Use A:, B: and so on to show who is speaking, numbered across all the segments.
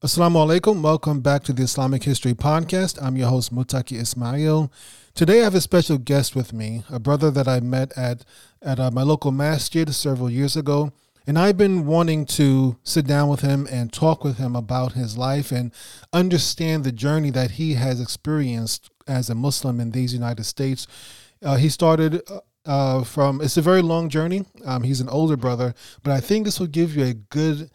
A: Assalamu alaikum. Welcome back to the Islamic History Podcast. I'm your host, Mutaki Ismail. Today I have a special guest with me, a brother that I met at, at uh, my local masjid several years ago. And I've been wanting to sit down with him and talk with him about his life and understand the journey that he has experienced as a Muslim in these United States. Uh, he started uh, uh from, it's a very long journey. Um, he's an older brother, but I think this will give you a good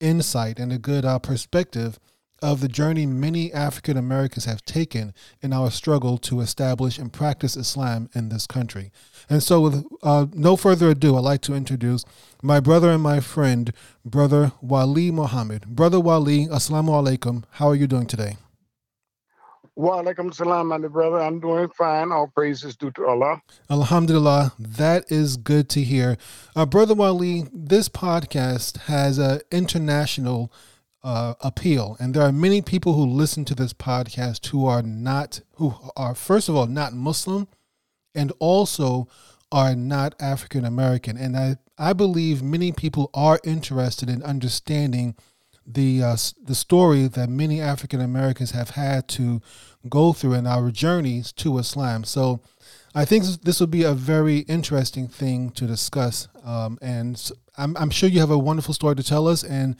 A: insight and a good uh, perspective of the journey many African Americans have taken in our struggle to establish and practice Islam in this country. And so, with uh, no further ado, I'd like to introduce my brother and my friend, Brother Wali Muhammad. Brother Wali, Assalamu alaikum. How are you doing today?
B: Wa alaikum salam, my brother. I'm doing fine. All praises due to Allah.
A: Alhamdulillah. That is good to hear. Uh, Brother Wali, this podcast has an international uh, appeal, and there are many people who listen to this podcast who are not, who are, first of all, not Muslim, and also are not African American. And I, I believe many people are interested in understanding the uh, the story that many African Americans have had to go through in our journeys to Islam. So, I think this will be a very interesting thing to discuss, um, and I'm, I'm sure you have a wonderful story to tell us. And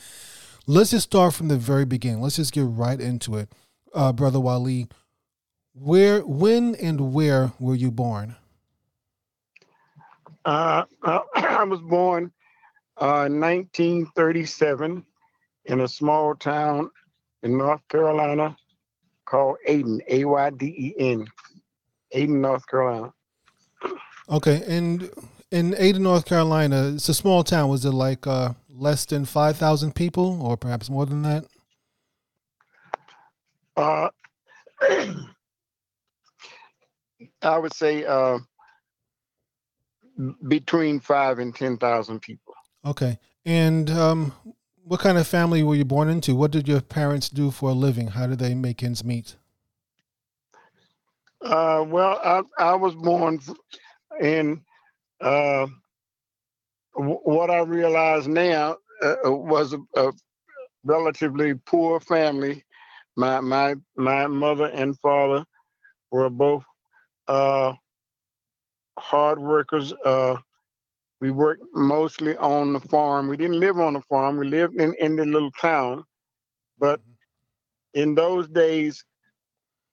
A: let's just start from the very beginning. Let's just get right into it, uh, brother Wali. Where, when, and where were you born?
B: Uh, I was born uh, 1937 in a small town in North Carolina called Ayden, A Y D E N, Ayden, North Carolina.
A: Okay, and in Ayden, North Carolina, it's a small town. Was it like uh, less than five thousand people, or perhaps more than that?
B: Uh, I would say uh, between five and ten thousand people.
A: Okay, and um, what kind of family were you born into? What did your parents do for a living? How did they make ends meet?
B: Uh, well, I, I was born in uh, what I realize now uh, uh, was a, a, relatively poor family. My my my mother and father were both uh, hard workers. We worked mostly on the farm. We didn't live on the farm. We lived in, in the little town. But mm-hmm. in those days,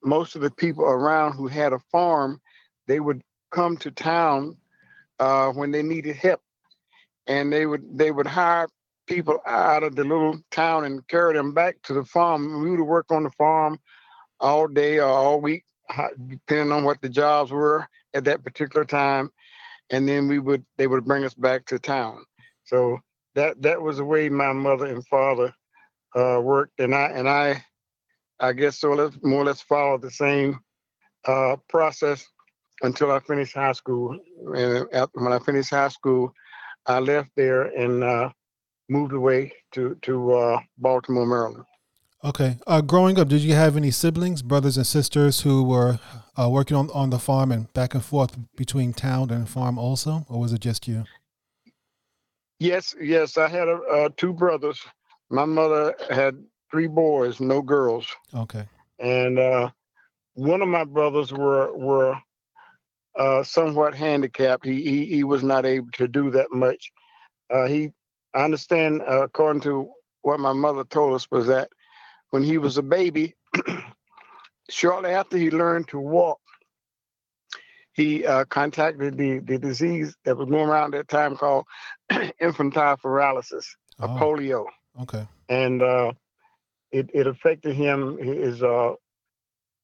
B: most of the people around who had a farm, they would come to town uh, when they needed help. And they would they would hire people out of the little town and carry them back to the farm. We would work on the farm all day or all week, depending on what the jobs were at that particular time and then we would they would bring us back to town. So that that was the way my mother and father uh, worked, and I and I I guess so. Let's more or less followed the same uh, process until I finished high school. And after, when I finished high school, I left there and uh, moved away to to uh, Baltimore, Maryland.
A: Okay. Uh, growing up, did you have any siblings, brothers and sisters who were uh, working on, on the farm and back and forth between town and farm also, or was it just you?
B: Yes, yes. I had uh, two brothers. My mother had three boys, no girls.
A: Okay.
B: And uh, one of my brothers were were uh, somewhat handicapped. He, he he was not able to do that much. Uh, he, I understand, according to what my mother told us, was that when he was a baby, shortly after he learned to walk, he uh, contacted the, the disease that was going around at that time called infantile paralysis, oh. polio.
A: Okay.
B: And uh, it, it affected him, his, uh,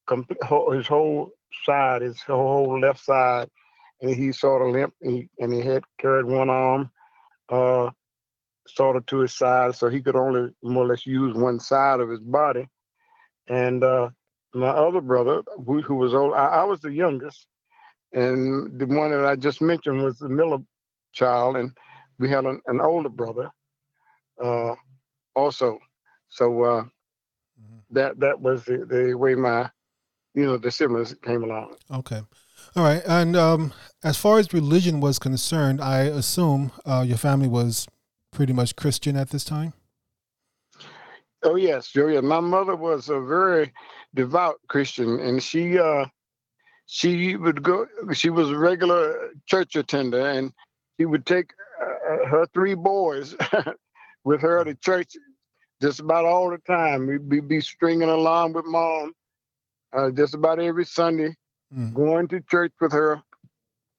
B: his whole side, his whole left side. And he sort of limped and he, and he had carried one arm. Uh, sort of to his side, so he could only more or less use one side of his body. And uh, my other brother, who, who was old, I, I, was the youngest, and the one that I just mentioned was the Miller child, and we had an, an older brother uh, also. So uh, mm-hmm. that that was the, the way my, you know, the siblings came along.
A: Okay. All right. And um, as far as religion was concerned, I assume uh, your family was pretty much Christian at this time?
B: Oh yes, Julia. My mother was a very devout Christian, and she uh, she would go. She was a regular church attender, and she would take uh, her three boys with her to church just about all the time. We'd be, be stringing along with mom uh, just about every Sunday, mm. going to church with her,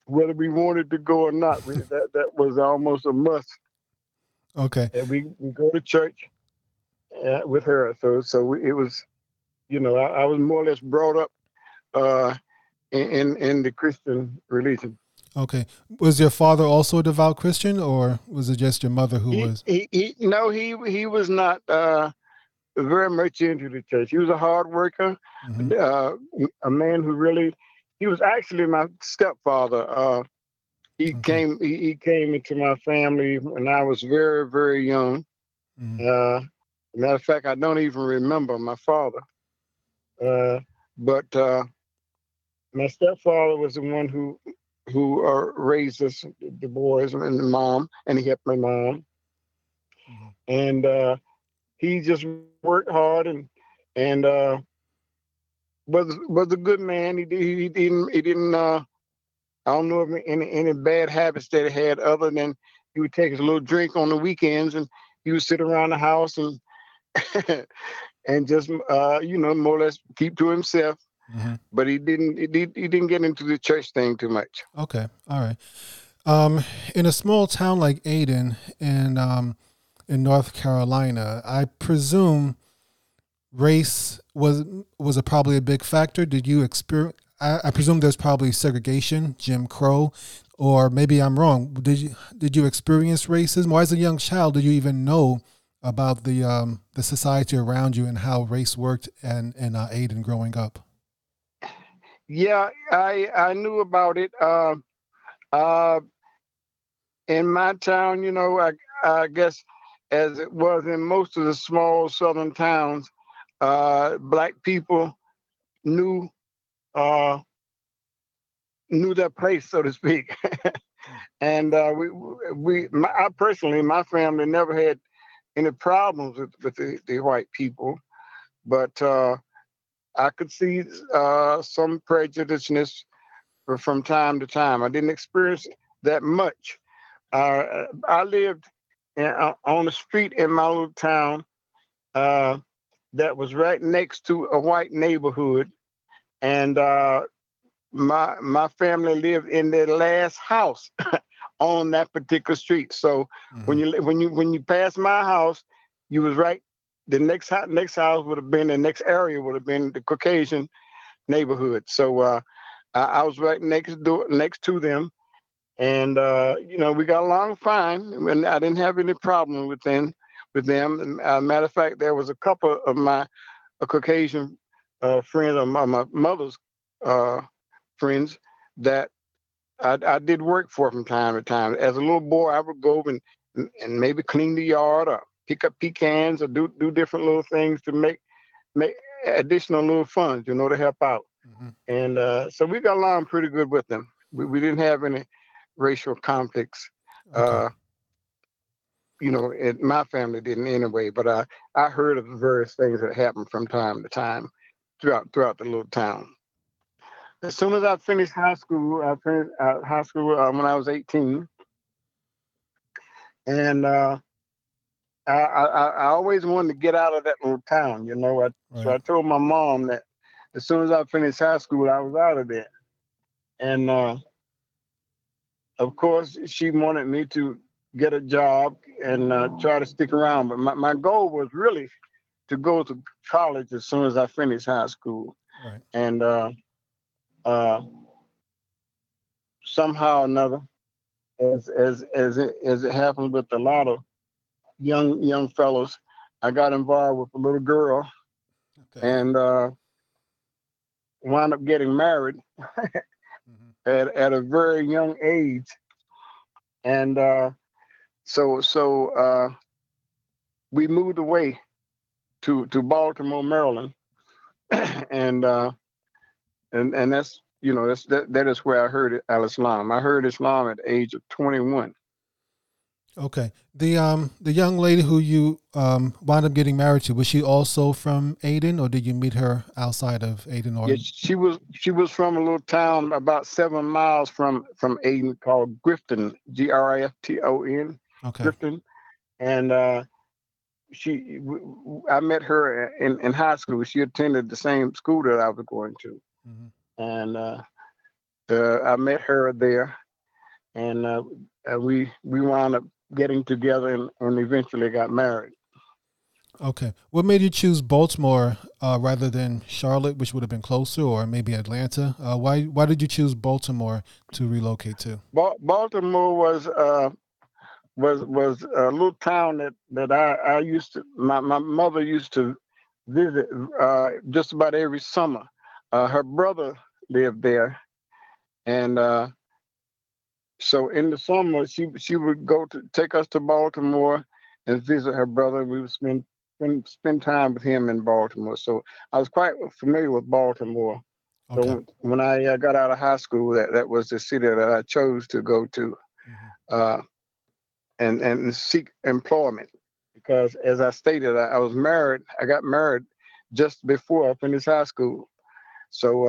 B: whether we wanted to go or not. We, that that was almost a must.
A: Okay.
B: And we, we go to church uh, with her. So so it was, you know, I, I was more or less brought up uh, in in the Christian religion.
A: Okay. Was your father also a devout Christian, or was it just your mother who
B: he,
A: was?
B: He, he, no, he he was not uh, very much into the church. He was a hard worker, mm-hmm. uh, a man who really. He was actually my stepfather. He okay. came he, he, came into my family when I was very very young. Mm-hmm. Uh, matter of fact, I don't even remember my father. Uh, but uh, my stepfather was the one who who uh, raised us, the boys and the mom, and he helped my mom. Mm-hmm. And uh, he just worked hard and and uh, was was a good man. He, he, he didn't he didn't uh, I don't know if any any bad habits that he had other than he would take his little drink on the weekends and he would sit around the house and and just uh, you know more or less keep to himself Mm-hmm. But he didn't. He, he didn't get into the church thing too much.
A: Okay, all right. Um, in a small town like Ayden, in um, in North Carolina, I presume race was was a probably a big factor. Did you experience? I, I presume there's probably segregation, Jim Crow, or maybe I'm wrong. Did you did you experience racism? Why, as a young child, did you even know about the um, the society around you and how race worked and in uh, Ayden growing up?
B: Yeah, I I knew about it. Uh, uh, in my town, you know, I I guess as it was in most of the small southern towns, uh, black people knew uh, knew their place, so to speak. and uh, we we my, I personally, my family never had any problems with, with the, the white people, but uh, I could see uh, some prejudiceness from time to time. I didn't experience that much. Uh, I lived in, uh, on the street in my little town uh, that was right next to a white neighborhood, and uh, my my family lived in the last house on that particular street. So mm-hmm. when you when you when you pass my house, you was right the next next house would have been the next area would have been the Caucasian neighborhood. So uh, I, I, was right next door next to them, and uh, you know we got along fine, and I didn't have any problem with them. With them, uh, matter of fact, there was a couple of my Caucasian uh, friends, of my, my mother's uh, friends, that I, I, did work for from time to time. As a little boy, I would go and and maybe clean the yard or pick up pecans or do do different little things to make make additional little funds, you know, to help out. Mm-hmm. And uh, so we got along pretty good with them. We, we didn't have any racial conflicts. Okay. Uh, you know, it, my family didn't anyway, but I, I heard of the various things that happened from time to time throughout throughout the little town. As soon as I finished high school, I finished uh, high school uh, when I was 18. And uh, I, I, I always wanted to get out of that little town, you know. I, right. So I told my mom that as soon as I finished high school, I was out of there. And uh, of course, she wanted me to get a job and uh, try to stick around. But my, my goal was really to go to college as soon as I finished high school. Right. And uh, uh, somehow or another, as as as it as it happens with a lot of young young fellows. I got involved with a little girl, okay. and uh, wound up getting married mm-hmm. at at a very young age, and uh, so so uh, we moved away to to Baltimore, Maryland, and uh, and and that's you know that's that, that is where I heard Al Islam. I heard Islam at the age of 21.
A: Okay. The um the young lady who you um wound up getting married to was she also from Ayden or did you meet her outside of Ayden? Or
B: Yeah, she was she was from a little town about seven miles from from Ayden called Grifton, G R I F T O N,
A: okay,
B: Grifton, and uh, she I met her in in high school. She attended the same school that I was going to,
A: Mhm.
B: and uh, uh, I met her there, and uh, uh, we we wound up getting together and, and eventually got married.
A: okay. What made you choose Baltimore uh, rather than Charlotte, which would have been closer, or maybe Atlanta? Uh, why why did you choose Baltimore to relocate to?
B: Ba- Baltimore was uh, was was a little town that that I, I used to my, my mother used to visit uh, just about every summer. Uh, her brother lived there, and uh, so in the summer she she would go to take us to Baltimore and visit her brother. We would spend spend, spend time with him in Baltimore. So I was quite familiar with Baltimore.
A: Okay.
B: So when I uh, got out of high school, that, that was the city that I chose to go to
A: Mhm.
B: And and seek employment because, as I stated, I, I was married. I got married just before I finished high school, so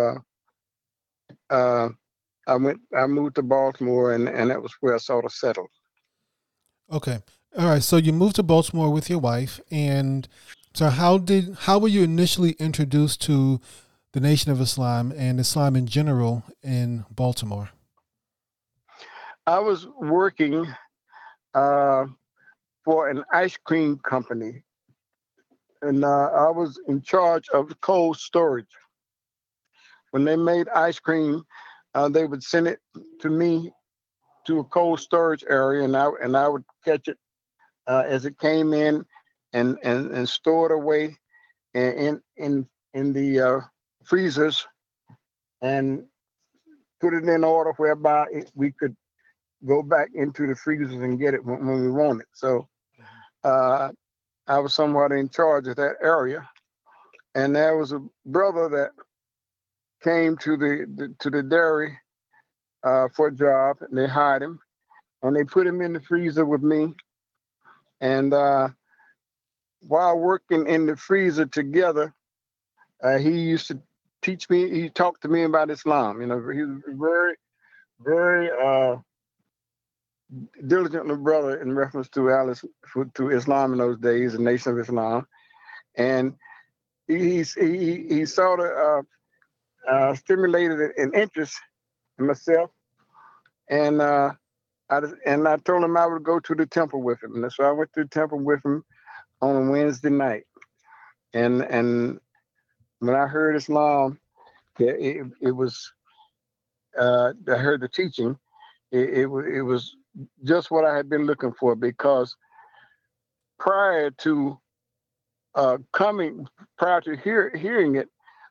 B: uh, uh, I went. I moved to Baltimore, and and that was where I sort of settled.
A: Okay. All right. So you moved to Baltimore with your wife, and so how did how were you initially introduced to the Nation of Islam and Islam in general in Baltimore?
B: I was working uh, for an ice cream company, and uh, I was in charge of cold storage. When they made ice cream, uh, they would send it to me to a cold storage area, and I and I would catch it uh, as it came in, and and and store it away in in in, the uh, freezers, and put it in order whereby it, we could go back into the freezers and get it when, when we want it. So uh, I was somewhat in charge of that area, and there was a brother that came to the, the to the dairy uh, for a job, and they hired him, and they put him in the freezer with me, and uh, while working in the freezer together, uh, he used to teach me. He talked to me about Islam. You know, he was very, very. Diligent little brother in reference to Alice to Islam in those days, the Nation of Islam, and he he he sort of uh, uh, stimulated an interest in myself, and uh, I and I told him I would go to the temple with him, and so I went to the temple with him on a Wednesday night, and and when I heard Islam, it it, it was uh, I heard the teaching. It, it, it was just what I had been looking for because prior to uh, coming, prior to hear, hearing it,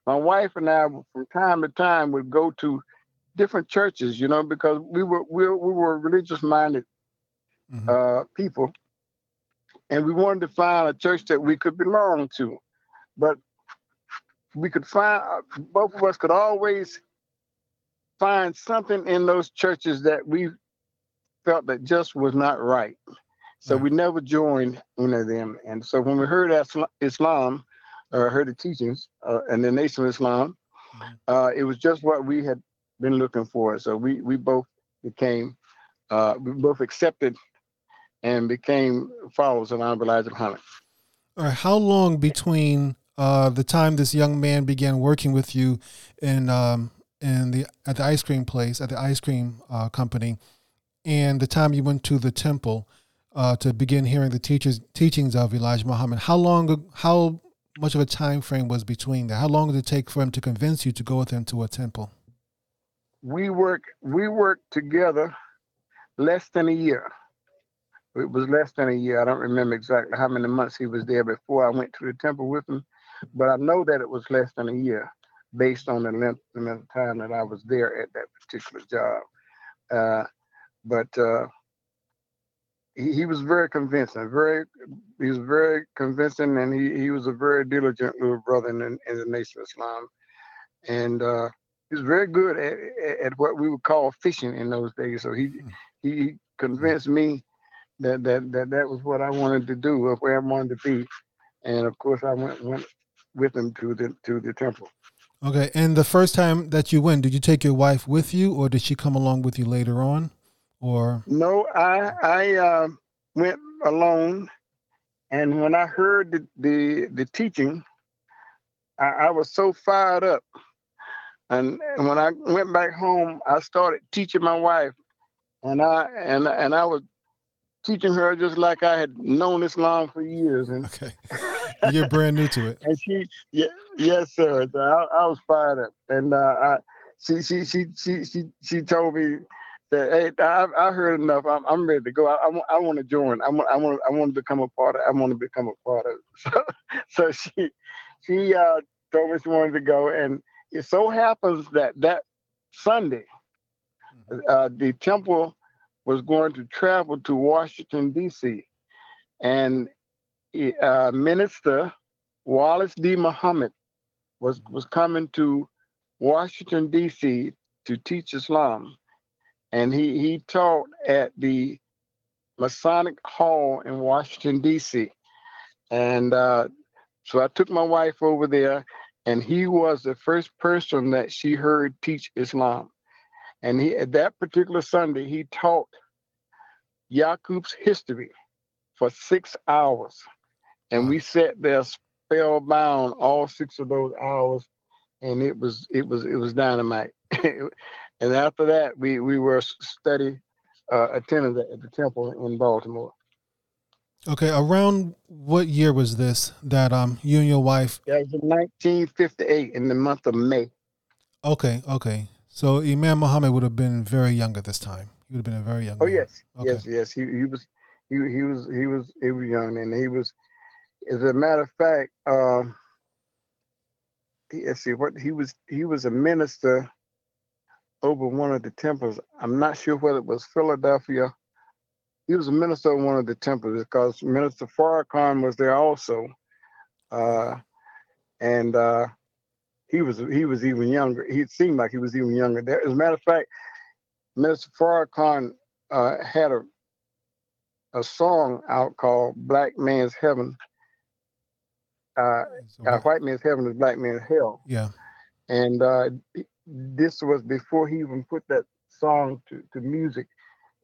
B: my wife and I, from time to time, would go to different churches, you know, because we were we, we were religious minded
A: Mhm.
B: uh, people, and we wanted to find a church that we could belong to, but we could find uh, both of us could always find something in those churches that we felt that just was not right. So we never joined any of them. And so when we heard Islam, or heard the teachings uh, and the Nation of Islam,
A: Mhm.
B: uh, it was just what we had been looking for. So we we both became, uh, we both accepted and became followers of Honorable Elijah Muhammad.
A: All right. How long between uh, the time this young man began working with you in um, in the at the ice cream place at the ice cream uh, company, and the time you went to the temple uh, to begin hearing the teachers teachings of Elijah Muhammad? How long? How much of a time frame was between that? How long did it take for him to convince you to go with him to a temple?
B: We work we worked together less than a year. It was less than a year. I don't remember exactly how many months he was there before I went to the temple with him, but I know that it was less than a year based on the length, the length of time that I was there at that particular job. Uh, but uh, he, he was very convincing, very he was very convincing, and he, he was a very diligent little brother in, the- in the Nation of Islam, and uh, he was very good at, at- at what we would call fishing in those days. So he he convinced me that that that that was what I wanted to do, or where I wanted to be, and of course I went went with him to the to the temple.
A: Okay, and the first time that you went, did you take your wife with you, or did she come along with you later on, or?
B: No, I I uh, went alone, and when I heard the the, the teaching, I, I was so fired up, and, when I went back home, I started teaching my wife, and I and and I was teaching her just like I had known Islam for years. And
A: okay, you're brand new to it.
B: And she, yeah, yes, sir. So I, I, was fired up, and uh, I, she, she, she, she, she, she told me hey, I, I heard enough. I'm, I'm ready to go. I, I, I want to join. I want, I want, I want to become a part of. I want to become a part of. So, so she, she uh, told me she wanted to go, and it so happens that that Sunday, mm-hmm. uh, the temple was going to travel to Washington, D.C. And uh, Minister Wallace D. Muhammad was, was coming to Washington, D.C. to teach Islam. And he, he taught at the Masonic Hall in Washington, D.C. And uh, so I took my wife over there, and he was the first person that she heard teach Islam. And he at that particular Sunday, he taught Yaqub's history for six hours. And we sat there spellbound all six of those hours, and it was it was it was dynamite. and after that, we we were study uh, attendants at the temple in Baltimore.
A: Okay, around what year was this that um you and your wife?
B: Yeah, it was in 1958 in the month of May.
A: Okay, okay. So Imam Muhammad would have been very young at this time. He would have been a very young.
B: Oh man. yes, okay. yes, yes. He he was he he was he was he was young, and he was. As a matter of fact, um, let's see what he was. He was a minister over one of the temples. I'm not sure whether it was Philadelphia. He was a minister of one of the temples because Minister Farrakhan was there also, uh, and uh, he was he was even younger. He seemed like he was even younger. There, as a matter of fact, Mr. Farrakhan uh, had a a song out called "Black Man's Heaven." Uh, uh, white man's heaven is black man's hell.
A: Yeah.
B: And uh, this was before he even put that song to, to music.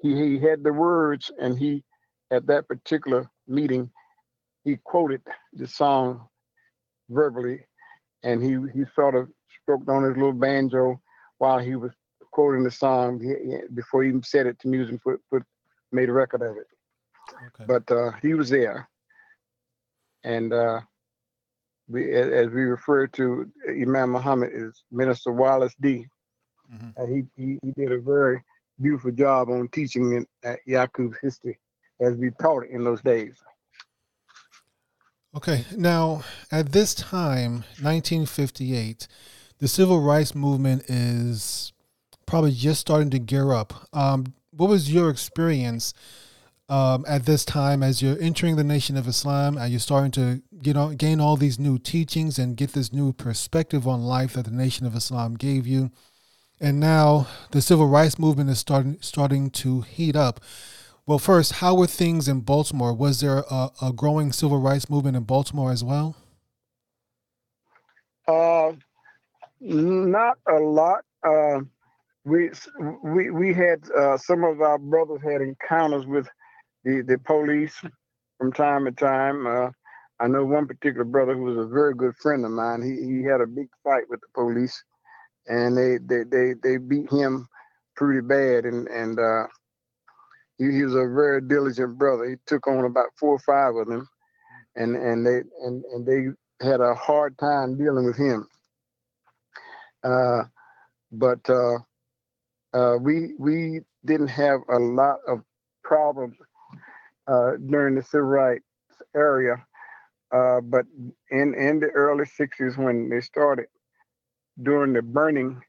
B: He he had the words, and he at that particular meeting, he quoted the song verbally, and he he sort of stroked on his little banjo while he was quoting the song before he even said it to music, put, put made a record of it. Okay. But uh, he was there, and uh, we, as we refer to Imam Muhammad, is Minister Wallace D. Mm-hmm. And he, he he did a very beautiful job on teaching at Yaqub's history as we taught it in those days.
A: Okay, now at this time, 1958, the civil rights movement is probably just starting to gear up. Um, what was your experience um, at this time as you're entering the Nation of Islam? Are you're starting to get on, gain all these new teachings and get this new perspective on life that the Nation of Islam gave you? And now the civil rights movement is starting starting to heat up. Well, first, how were things in Baltimore? Was there a, a growing civil rights movement in Baltimore as well?
B: Uh, not a lot. Uh, we we we had uh, some of our brothers had encounters with the the police from time to time. Uh, I know one particular brother who was a very good friend of mine. He he had a big fight with the police, and they they they, they beat him pretty bad. And and uh, he, he was a very diligent brother. He took on about four or five of them, and and they and and they had a hard time dealing with him. Uh, but uh, uh, we we didn't have a lot of problems uh, during the civil rights area, uh, but in in the early '60s when they started during the burning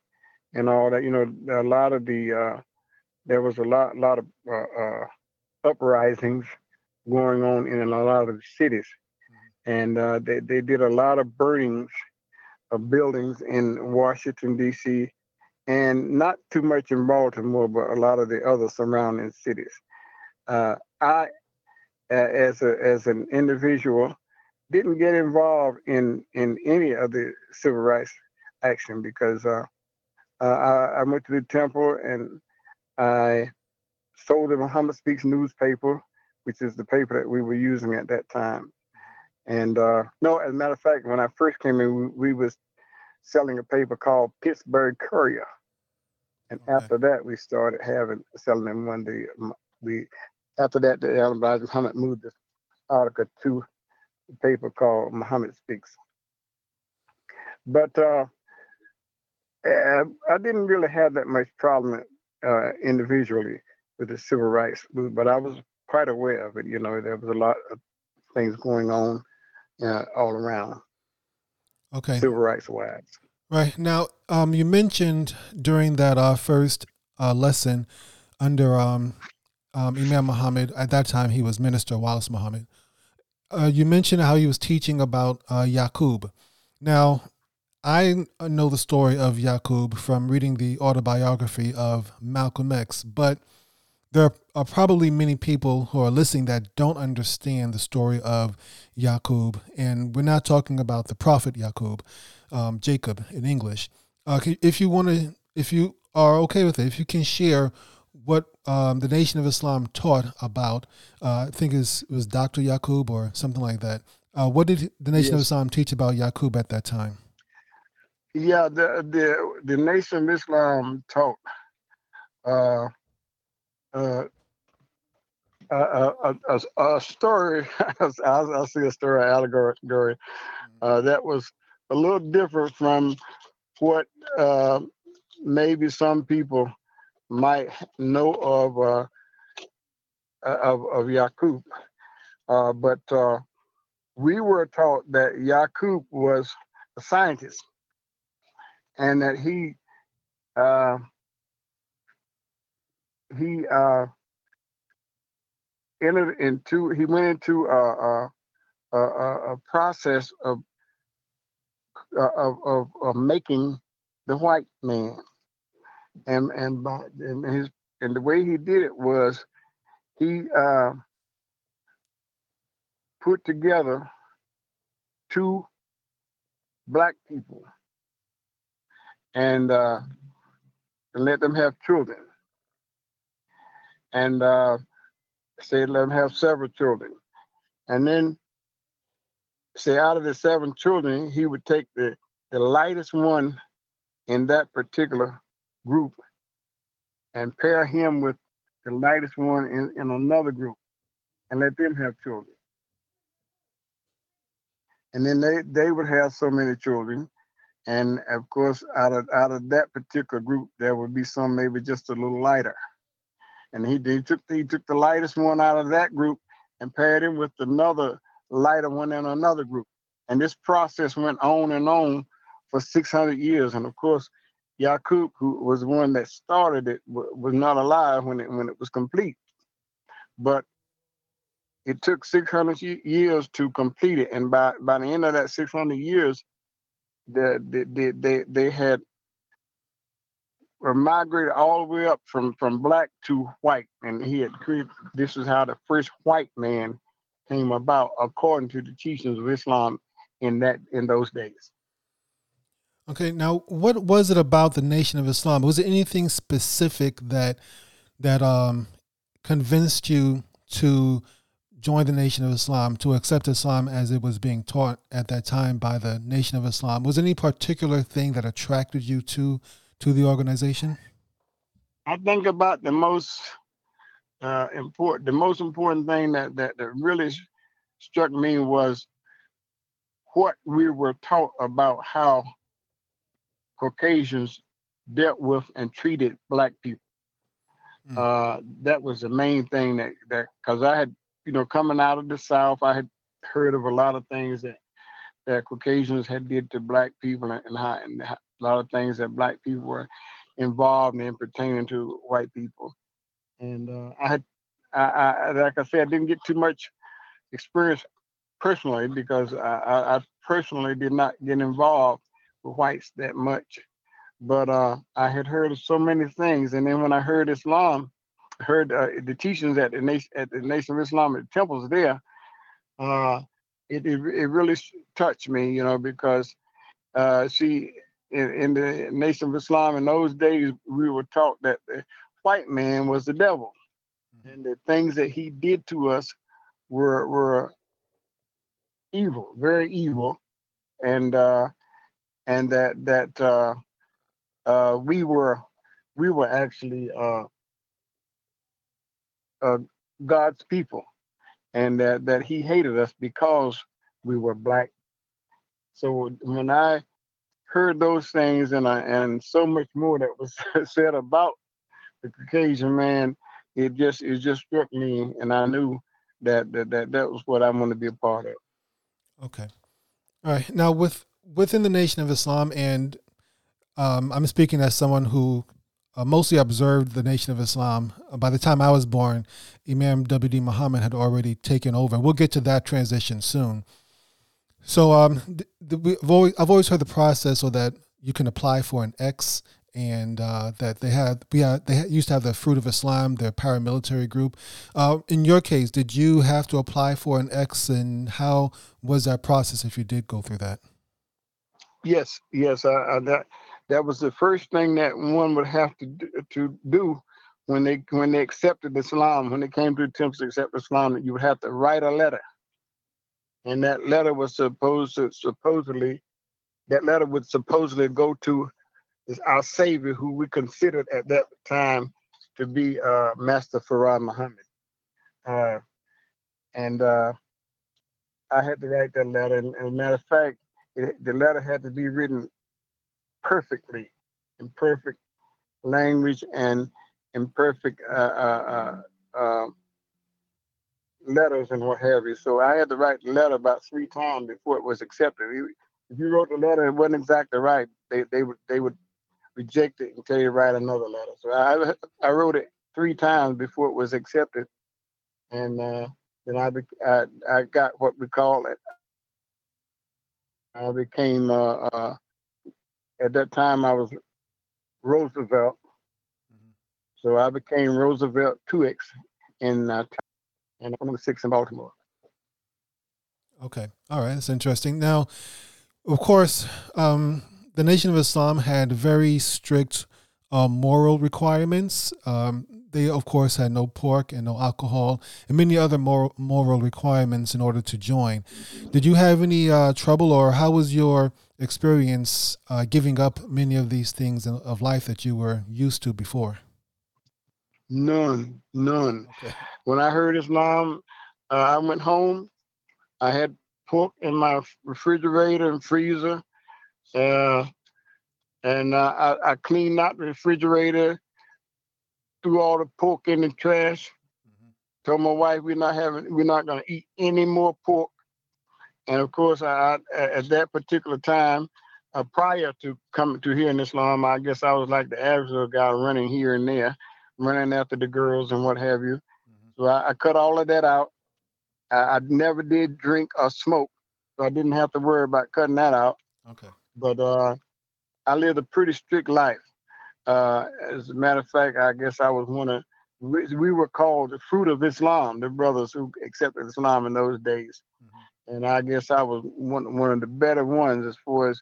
B: and all that, you know, a lot of the uh, there was a lot lot of uh, uprisings going on in a lot of the cities, and they they did a lot of burnings of buildings in Washington D.C and not too much in Baltimore, but a lot of the other surrounding cities. uh, I, as a as an individual, didn't get involved in in any of the civil rights action because uh, uh, I, I, went to the temple and I sold the Muhammad Speaks newspaper, which is the paper that we were using at that time. And uh, no, as a matter of fact, when I first came in, we, we was selling a paper called Pittsburgh Courier. And okay. after that, we started having selling them one day. We after that, the Allen Muhammad moved this article to a paper called Muhammad Speaks. But uh, I didn't really have that much problem uh, individually with the civil rights movement, but I was quite aware of it. You know, there was a lot of things going on uh, all around.
A: Okay.
B: Civil rights wise.
A: Right now, um, you mentioned during that uh, first uh, lesson under um, um, Imam Muhammad. At that time, he was Minister Wallace Muhammad. Uh, you mentioned how he was teaching about uh, Yaqub. Now, I know the story of Yaqub from reading the autobiography of Malcolm X, but there are probably many people who are listening that don't understand the story of Yaqub, and we're not talking about the prophet Yaqub, um, Jacob in English. Uh, if you want to, if you are okay with it, if you can share what um, the Nation of Islam taught about, uh, I think it was Dr. Yaqub or something like that. Uh, what did the Nation yes. of Islam teach about Yaqub at that time?
B: Yeah, the the the Nation of Islam taught uh, uh, a, a, a, story. I'll, see a story allegory mm-hmm. uh, that was a little different from what uh, maybe some people might know of uh, of, of Yaqub. Uh, but uh, we were taught that Yaqub was a scientist and that he uh, he uh, entered into he went into a, a, a, a process of, uh, of, of of making the white man, and and by and his and the way he did it was he uh, put together two black people and uh, let them have children and uh, say let them have several children. And then say out of the seven children, he would take the, the lightest one in that particular group and pair him with the lightest one in, in another group and let them have children. And then they, they would have so many children. And of course, out of out of that particular group, there would be some maybe just a little lighter and he, he took he took the lightest one out of that group and paired him with another lighter one in another group. And this process went on and on for 600 years. And of course, Yaqub, who was one that started it, was not alive when it when it was complete. But it took 600 years to complete it, and by by the end of that 600 years, the, the, the they they had migrated all the way up from from black to white, and he had created. This is how the first white man came about, according to the teachings of Islam in that in those days.
A: Okay, now what was it about the Nation of Islam? Was it anything specific that that um, convinced you to join the Nation of Islam, to accept Islam as it was being taught at that time by the Nation of Islam? Was any particular thing that attracted you to to the organization?
B: I think about the most uh, important, the most important thing that, that, that really struck me was what we were taught about how Caucasians dealt with and treated Black people. Mm. Uh, that was the main thing that that because I had, you know, coming out of the South, I had heard of a lot of things that that Caucasians had did to Black people and, and how and how, a lot of things that black people were involved in pertaining to white people. And uh, I had, I, I, like I said, I didn't get too much experience personally because I, I personally did not get involved whites that much. But uh, I had heard of so many things. And then when I heard Islam, heard uh, the teachings at the nation at the Nation of Islamic temples there, uh, it, it it really touched me, you know, because uh, see, in, in the Nation of Islam in those days, we were taught that the white man was the devil, mm-hmm. and the things that he did to us were were evil, very evil, and uh, and that that uh, uh, we were we were actually uh, uh, God's people, and that that He hated us because we were black. So when I heard those things and I, and so much more that was said about the Caucasian man, it just it just struck me, and I knew that that that, that was what I want to be a part of.
A: Okay, all right. Now with within the Nation of Islam, and um, I'm speaking as someone who uh, mostly observed the Nation of Islam. By the time I was born, Imam W.D. Muhammad had already taken over. We'll get to that transition soon. So um, the, the, we've always, I've always heard the process so that you can apply for an X and uh, that they had we had, they used to have the Fruit of Islam, their paramilitary group. Uh, in your case, did you have to apply for an X, and how was that process if you did go through that?
B: Yes, yes, I, I, that that was the first thing that one would have to do, to do when they when they accepted Islam, when they came to temple to accept Islam, you would have to write a letter, and that letter was supposed to supposedly that letter would supposedly go to our Savior, who we considered at that time to be uh, Master Fard Muhammad. Uh, and uh, I had to write that letter. And, and matter of fact, it, the letter had to be written perfectly, in perfect language and in perfect uh, uh, uh, um, letters and what have you. So I had to write the letter about three times before it was accepted. If you wrote the letter, it wasn't exactly right. They they would they would reject it and tell you to write another letter. So I I wrote it three times before it was accepted, and uh, then I, I I got what we call it. I became uh, uh, at that time I was Roosevelt, mm-hmm. so I became Roosevelt 2X in uh, and I'm six in Baltimore.
A: Okay, all right, that's interesting. Now, of course, um, the Nation of Islam had very strict uh, moral requirements. Um, they, of course, had no pork and no alcohol and many other moral, moral requirements in order to join. Did you have any uh, trouble, or how was your experience uh, giving up many of these things of life that you were used to before?
B: None, none. Okay. When I heard Islam, uh, I went home. I had pork in my refrigerator and freezer. And uh, I, I, cleaned out the refrigerator, threw all the pork in the trash. Mm-hmm. Told my wife we're not having, we're not going to eat any more pork. And of course, I, at that particular time, uh, prior to coming to here in Islam, I guess I was like the average guy running here and there, running after the girls and what have you. Mm-hmm. So I, I, cut all of that out. I, I, never did drink or smoke, so I didn't have to worry about cutting that out.
A: Okay.
B: But uh, I lived a pretty strict life. Uh, as a matter of fact, I guess I was one of we were called the fruit of Islam, the brothers who accepted Islam in those days. Mm-hmm. And I guess I was one one of the better ones as far as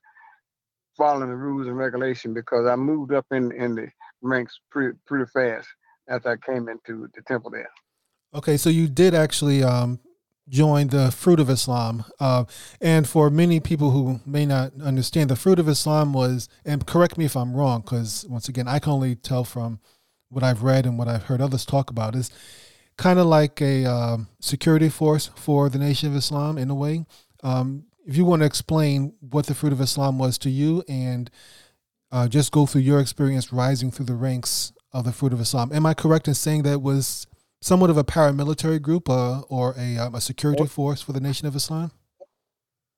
B: following the rules and regulation because I moved up in in the ranks pretty pretty fast after I came into the temple there.
A: Okay, so you did actually um, joined the fruit of Islam. Uh, and for many people who may not understand, the fruit of Islam was, and correct me if I'm wrong, because once again, I can only tell from what I've read and what I've heard others talk about, is kind of like a um, security force for the Nation of Islam in a way. Um, if you want to explain what the fruit of Islam was to you and uh, just go through your experience rising through the ranks of the fruit of Islam. Am I correct in saying that was somewhat of a paramilitary group uh, or a, um, a security force for the Nation of Islam?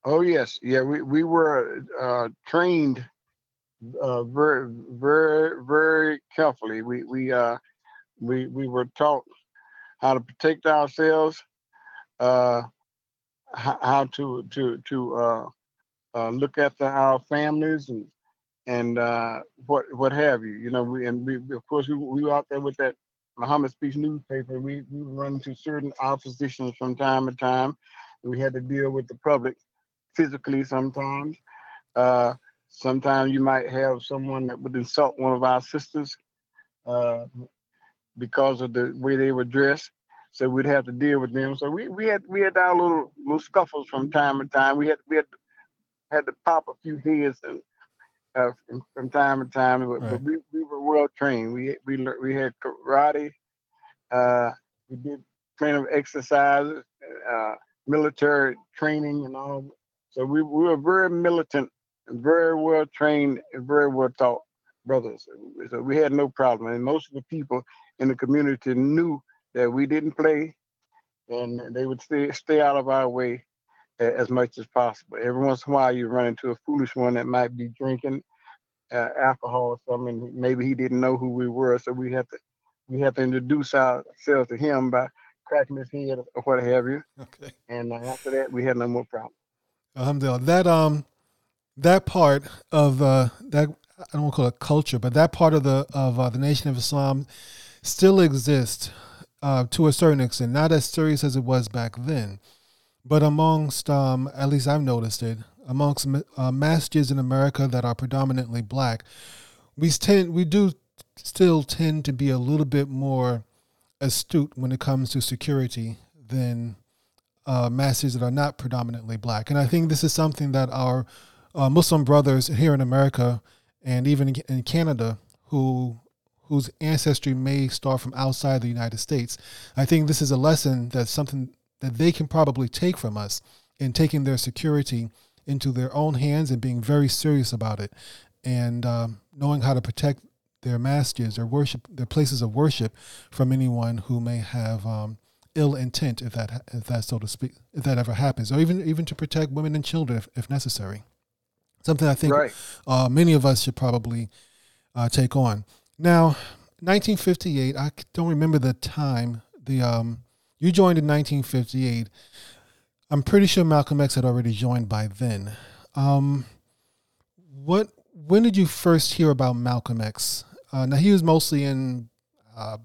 B: Oh yes, yeah. We we were uh, trained uh, very very very carefully. We we uh, we we were taught how to protect ourselves, uh, how to to to uh, uh, look after our families and and uh, what what have you. You know, we and we of course we, we were out there with that Muhammad Speaks newspaper, we, we run into certain oppositions from time to time. We had to deal with the public physically sometimes. Uh, sometimes you might have someone that would insult one of our sisters uh, because of the way they were dressed. So we'd have to deal with them. So we, we had we had our little little scuffles from time to time. We had we had had to pop a few heads and uh, from, from, time to time, but, right. but, we, we were well trained. We we we had karate. Uh, we did plenty of exercises, uh, military training, and all. So we, we were very militant, and very well trained, and very well taught brothers. So we had no problem, and most of the people in the community knew that we didn't play, and they would stay stay out of our way as much as possible. Every once in a while, you run into a foolish one that might be drinking uh, alcohol or something. Maybe he didn't know who we were, so we have to we have to introduce ourselves to him by cracking his head or what have you. Okay. And uh, after that, we had no more problem.
A: Alhamdulillah. That um, that part of uh, that I don't want to call it culture, but that part of the of uh, the Nation of Islam still exists uh, to a certain extent. Not as serious as it was back then. But amongst, um, at least I've noticed it, amongst uh, masjids in America that are predominantly black, we tend we do still tend to be a little bit more astute when it comes to security than uh, masjids that are not predominantly black. And I think this is something that our uh, Muslim brothers here in America and even in Canada, who whose ancestry may start from outside the United States, I think this is a lesson that's something that they can probably take from us in taking their security into their own hands and being very serious about it. And um, knowing how to protect their masjids or worship their places of worship from anyone who may have um, ill intent if that if that so to speak if that ever happens or even even to protect women and children if, if necessary. Something i think right. uh, many of us should probably uh, take on. Now 1958 i don't remember the time the um, you joined in 1958. I'm pretty sure Malcolm X had already joined by then. Um, what? When did you first hear about Malcolm X? Uh, now he was mostly in uh,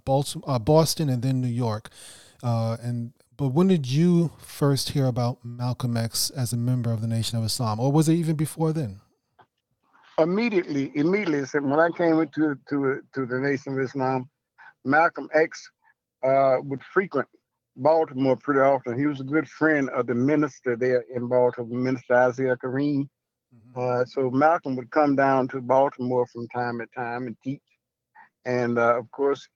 A: uh, Boston and then New York. Uh, and but when did you first hear about Malcolm X as a member of the Nation of Islam, or was it even before then?
B: Immediately, immediately. when I came into to to the Nation of Islam, Malcolm X uh, would frequent Baltimore pretty often. He was a good friend of the minister there in Baltimore, Minister Isaiah Kareem. Mm-hmm. Uh, so Malcolm would come down to Baltimore from time to time and teach. And uh, of course,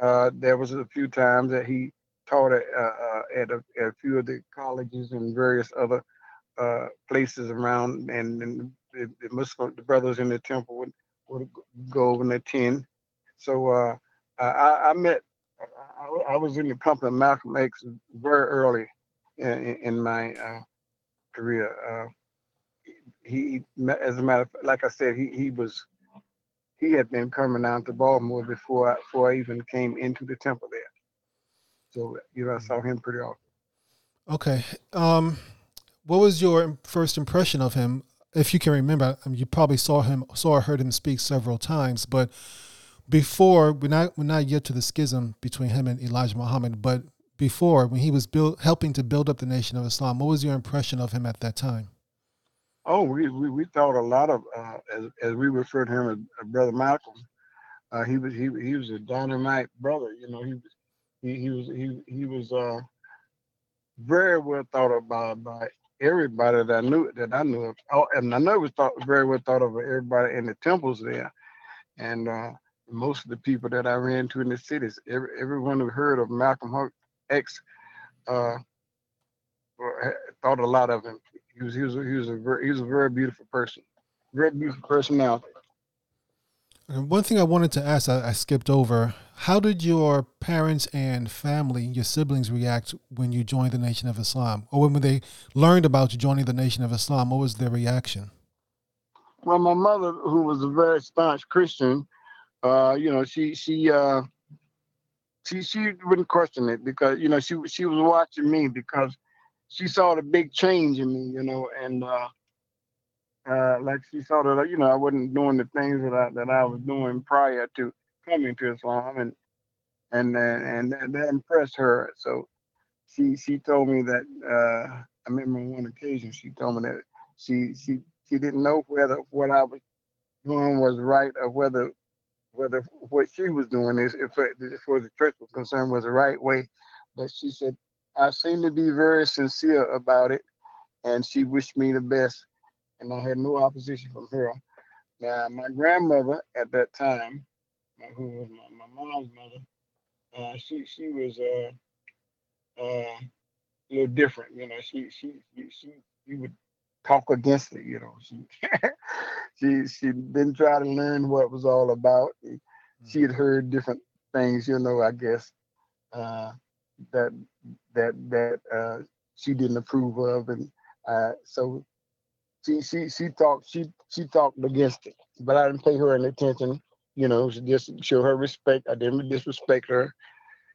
B: uh, there was a few times that he taught at, uh, uh, at, a, at, a, few of the colleges and various other uh, places around. And, and the, the, Muslim, the brothers in the temple would, would go and attend. So I, I met I, I, was in the company of Malcolm X very early in, in my uh, career. Uh, he, as a matter of fact, like I said, he he was he had been coming down to Baltimore before I, before I even came into the temple there. So you know, I saw him pretty often.
A: Okay. Um, what was your first impression of him? If you can remember, I mean, you probably saw him, saw or heard him speak several times, but before we're not we're not yet to the schism between him and Elijah Muhammad, but before when he was build, helping to build up the nation of Islam, what was your impression of him at that time?
B: Oh, we we, we thought a lot of uh, as as we referred to him as uh, brother Malcolm. Uh, he was he he was a dynamite brother. You know he he, he was he he was uh, very well thought of by, everybody that I knew that I knew of. Oh, and I know it was thought very well thought of by everybody in the temples there. And uh, most of the people that I ran to in the cities, every, everyone who heard of Malcolm X uh, thought a lot of him. He was he was he was a very he was a very beautiful person, very beautiful personality.
A: one thing I wanted to ask, I, I skipped over. How did your parents and family, your siblings, react when you joined the Nation of Islam, or when they learned about you joining the Nation of Islam? What was their reaction?
B: Well, my mother, who was a very staunch Christian, uh, you know, she she uh, she she wouldn't question it because you know she she was watching me because she saw the big change in me, you know, and uh, uh, like she saw that you know I wasn't doing the things that I that I was doing prior to coming to Islam, and and and, and that impressed her. So she she told me that uh, I remember on one occasion she told me that she she she didn't know whether what I was doing was right or whether whether what she was doing is if as far as the church was concerned was the right way. But she said I seemed to be very sincere about it, and she wished me the best, and I had no opposition from her. Now my grandmother at that time, who was my, my mom's mother, uh, she she was uh, uh, a little different. You know, she she she she, she would talk against it. You know, she she she didn't try to learn what it was all about. She had heard different things. You know, I guess uh, that that that uh, she didn't approve of, and uh, so she she she talked she she talked against it. But I didn't pay her any attention. You know, just show her respect. I didn't disrespect her.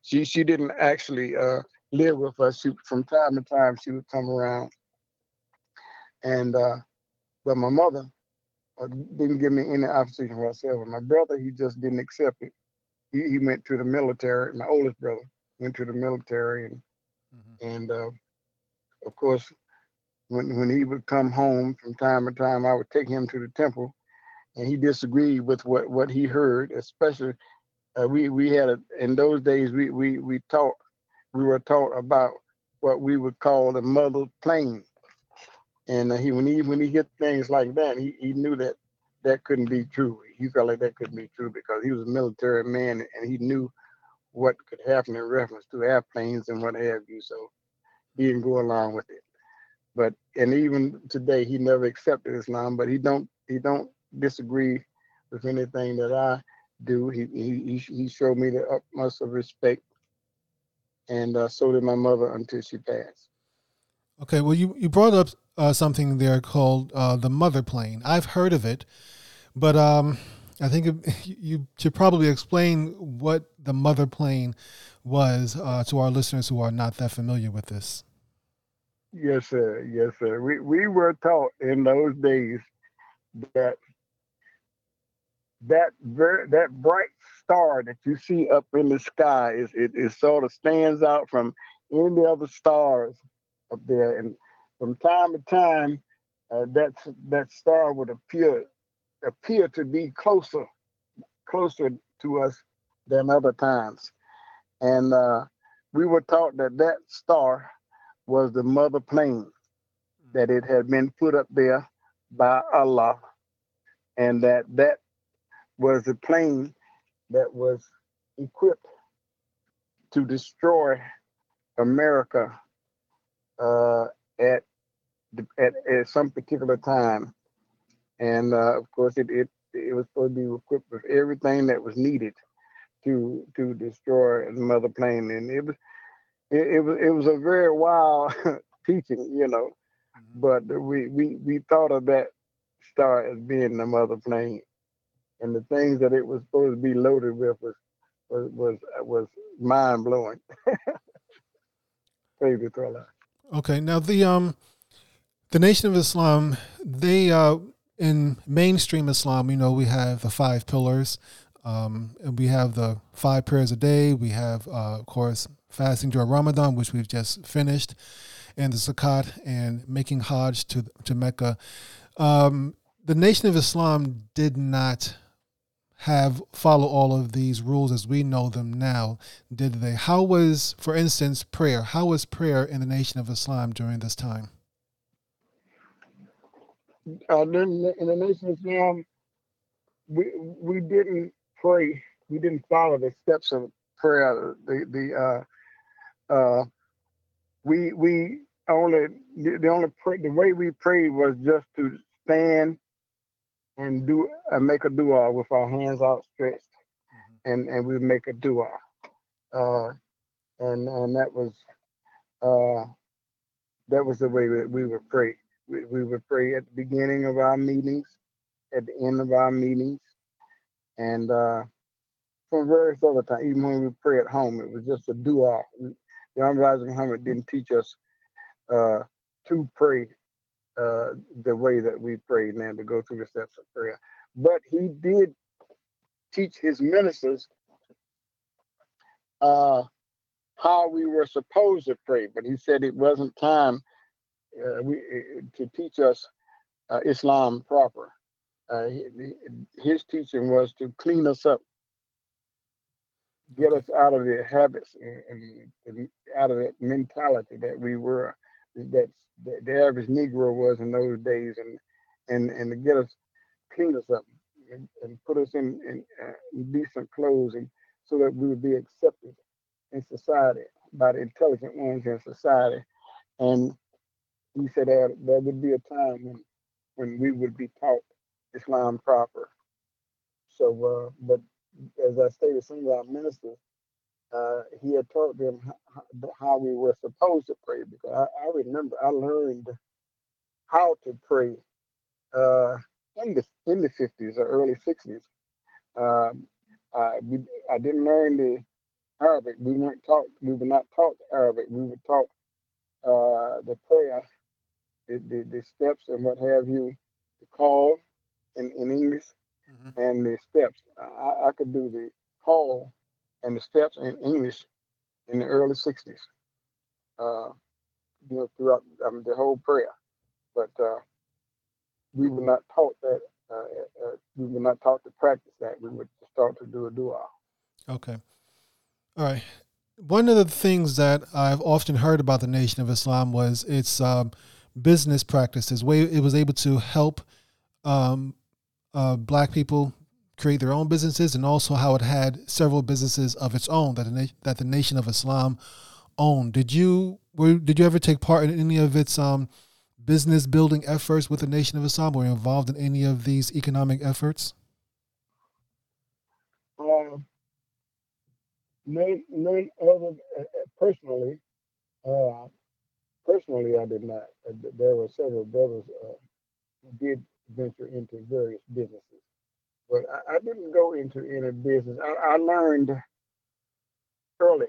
B: She she didn't actually uh, live with us. She from time to time she would come around, and uh, but my mother uh, didn't give me any opposition whatsoever. My brother he just didn't accept it. He he went to the military. My oldest brother went to the military, and mm-hmm. and uh, of course when when he would come home from time to time, I would take him to the temple, and he disagreed with what what he heard, especially uh, we we had a, in those days we we we taught we were taught about what we would call the mother plane, and he when he when he hit things like that, he, he knew that that couldn't be true. He felt like that couldn't be true because he was a military man and he knew what could happen in reference to airplanes and what have you. So he didn't go along with it. But and even today, he never accepted Islam. But he don't he don't disagree with anything that I do. He he he showed me the utmost of respect, and uh, so did my mother until she passed.
A: Okay, well, you you brought up uh, something there called uh, the mother plane. I've heard of it, but um, I think you should probably explain what the mother plane was uh, to our listeners who are not that familiar with this.
B: Yes, sir. Yes, sir. We we were taught in those days that that very that bright star that you see up in the sky is it, it sort of stands out from any other stars up there, and from time to time, uh, that that star would appear appear to be closer closer to us than other times, and uh, we were taught that that star was the mother plane that it had been put up there by Allah, and that that was a plane that was equipped to destroy America uh, at, at, at some particular time, and uh, of course it, it it was supposed to be equipped with everything that was needed to to destroy the mother plane, and it was it, it was it was a very wild teaching, you know, mm-hmm. but we we we thought of that star as being the mother plane and the things that it was supposed to be loaded with was was was, was mind blowing. Praise the
A: Okay, now the um the Nation of Islam, they uh in mainstream Islam, you know, we have the five pillars. Um, and we have the five prayers a day. We have, uh, of course, fasting during Ramadan, which we've just finished, and the zakat and making Hajj to to Mecca. Um, the Nation of Islam did not have follow all of these rules as we know them now, did they? How was, for instance, prayer? How was prayer in the Nation of Islam during this time?
B: Uh, in the Nation of Islam, we we didn't pray. We didn't follow the steps of prayer. The the uh, uh, we we only the, the only pray, the way we prayed was just to stand and do and make a dua with our hands outstretched, mm-hmm. and and we make a dua, uh, and and that was uh, that was the way that we would pray. We, we would pray at the beginning of our meetings, at the end of our meetings, and uh, from various other times. Even when we pray at home, it was just a dua. The Honorable Muhammad didn't teach us uh, to pray uh, the way that we prayed now to go through the steps of prayer. But he did teach his ministers uh, how we were supposed to pray, but he said it wasn't time uh, we, uh, to teach us uh, Islam proper. Uh, his teaching was to clean us up, get us out of the habits and, and out of that mentality that we were, that, the average Negro was in those days, and and and to get us clean us up and, and put us in, in, uh, decent clothes, and so that we would be accepted in society by the intelligent ones in society. And he said that there would be a time when when we would be taught Islam proper. So, uh, but as I stated, some of our ministers, uh, he had taught them how, how, we were supposed to pray because I, I remember I learned how to pray uh, in the in the 50s or early 60s. Um, I, we, I didn't learn the Arabic. We weren't taught. We were not taught Arabic. We were taught uh, the prayer, the, the, the steps and what have you, the call in, in English, mm-hmm. and the steps. I, I could do the call and the steps in English in the early 60s. Uh, you know, throughout um, the whole prayer. But uh, we were not taught that. Uh, uh, we were not taught to practice that. We were start to do a dua.
A: Okay. All right. One of the things that I've often heard about the Nation of Islam was its um, business practices. Way it was able to help um, uh, black people create their own businesses, and also how it had several businesses of its own that the, that the Nation of Islam owned. Did you were, did you ever take part in any of its um, business building efforts with the Nation of Islam? Were you involved in any of these economic efforts?
B: Um, none, none other uh, personally. Uh, personally, I did not. Uh, there were several brothers uh, who did venture into various businesses, but I, I didn't go into any business. I, I learned early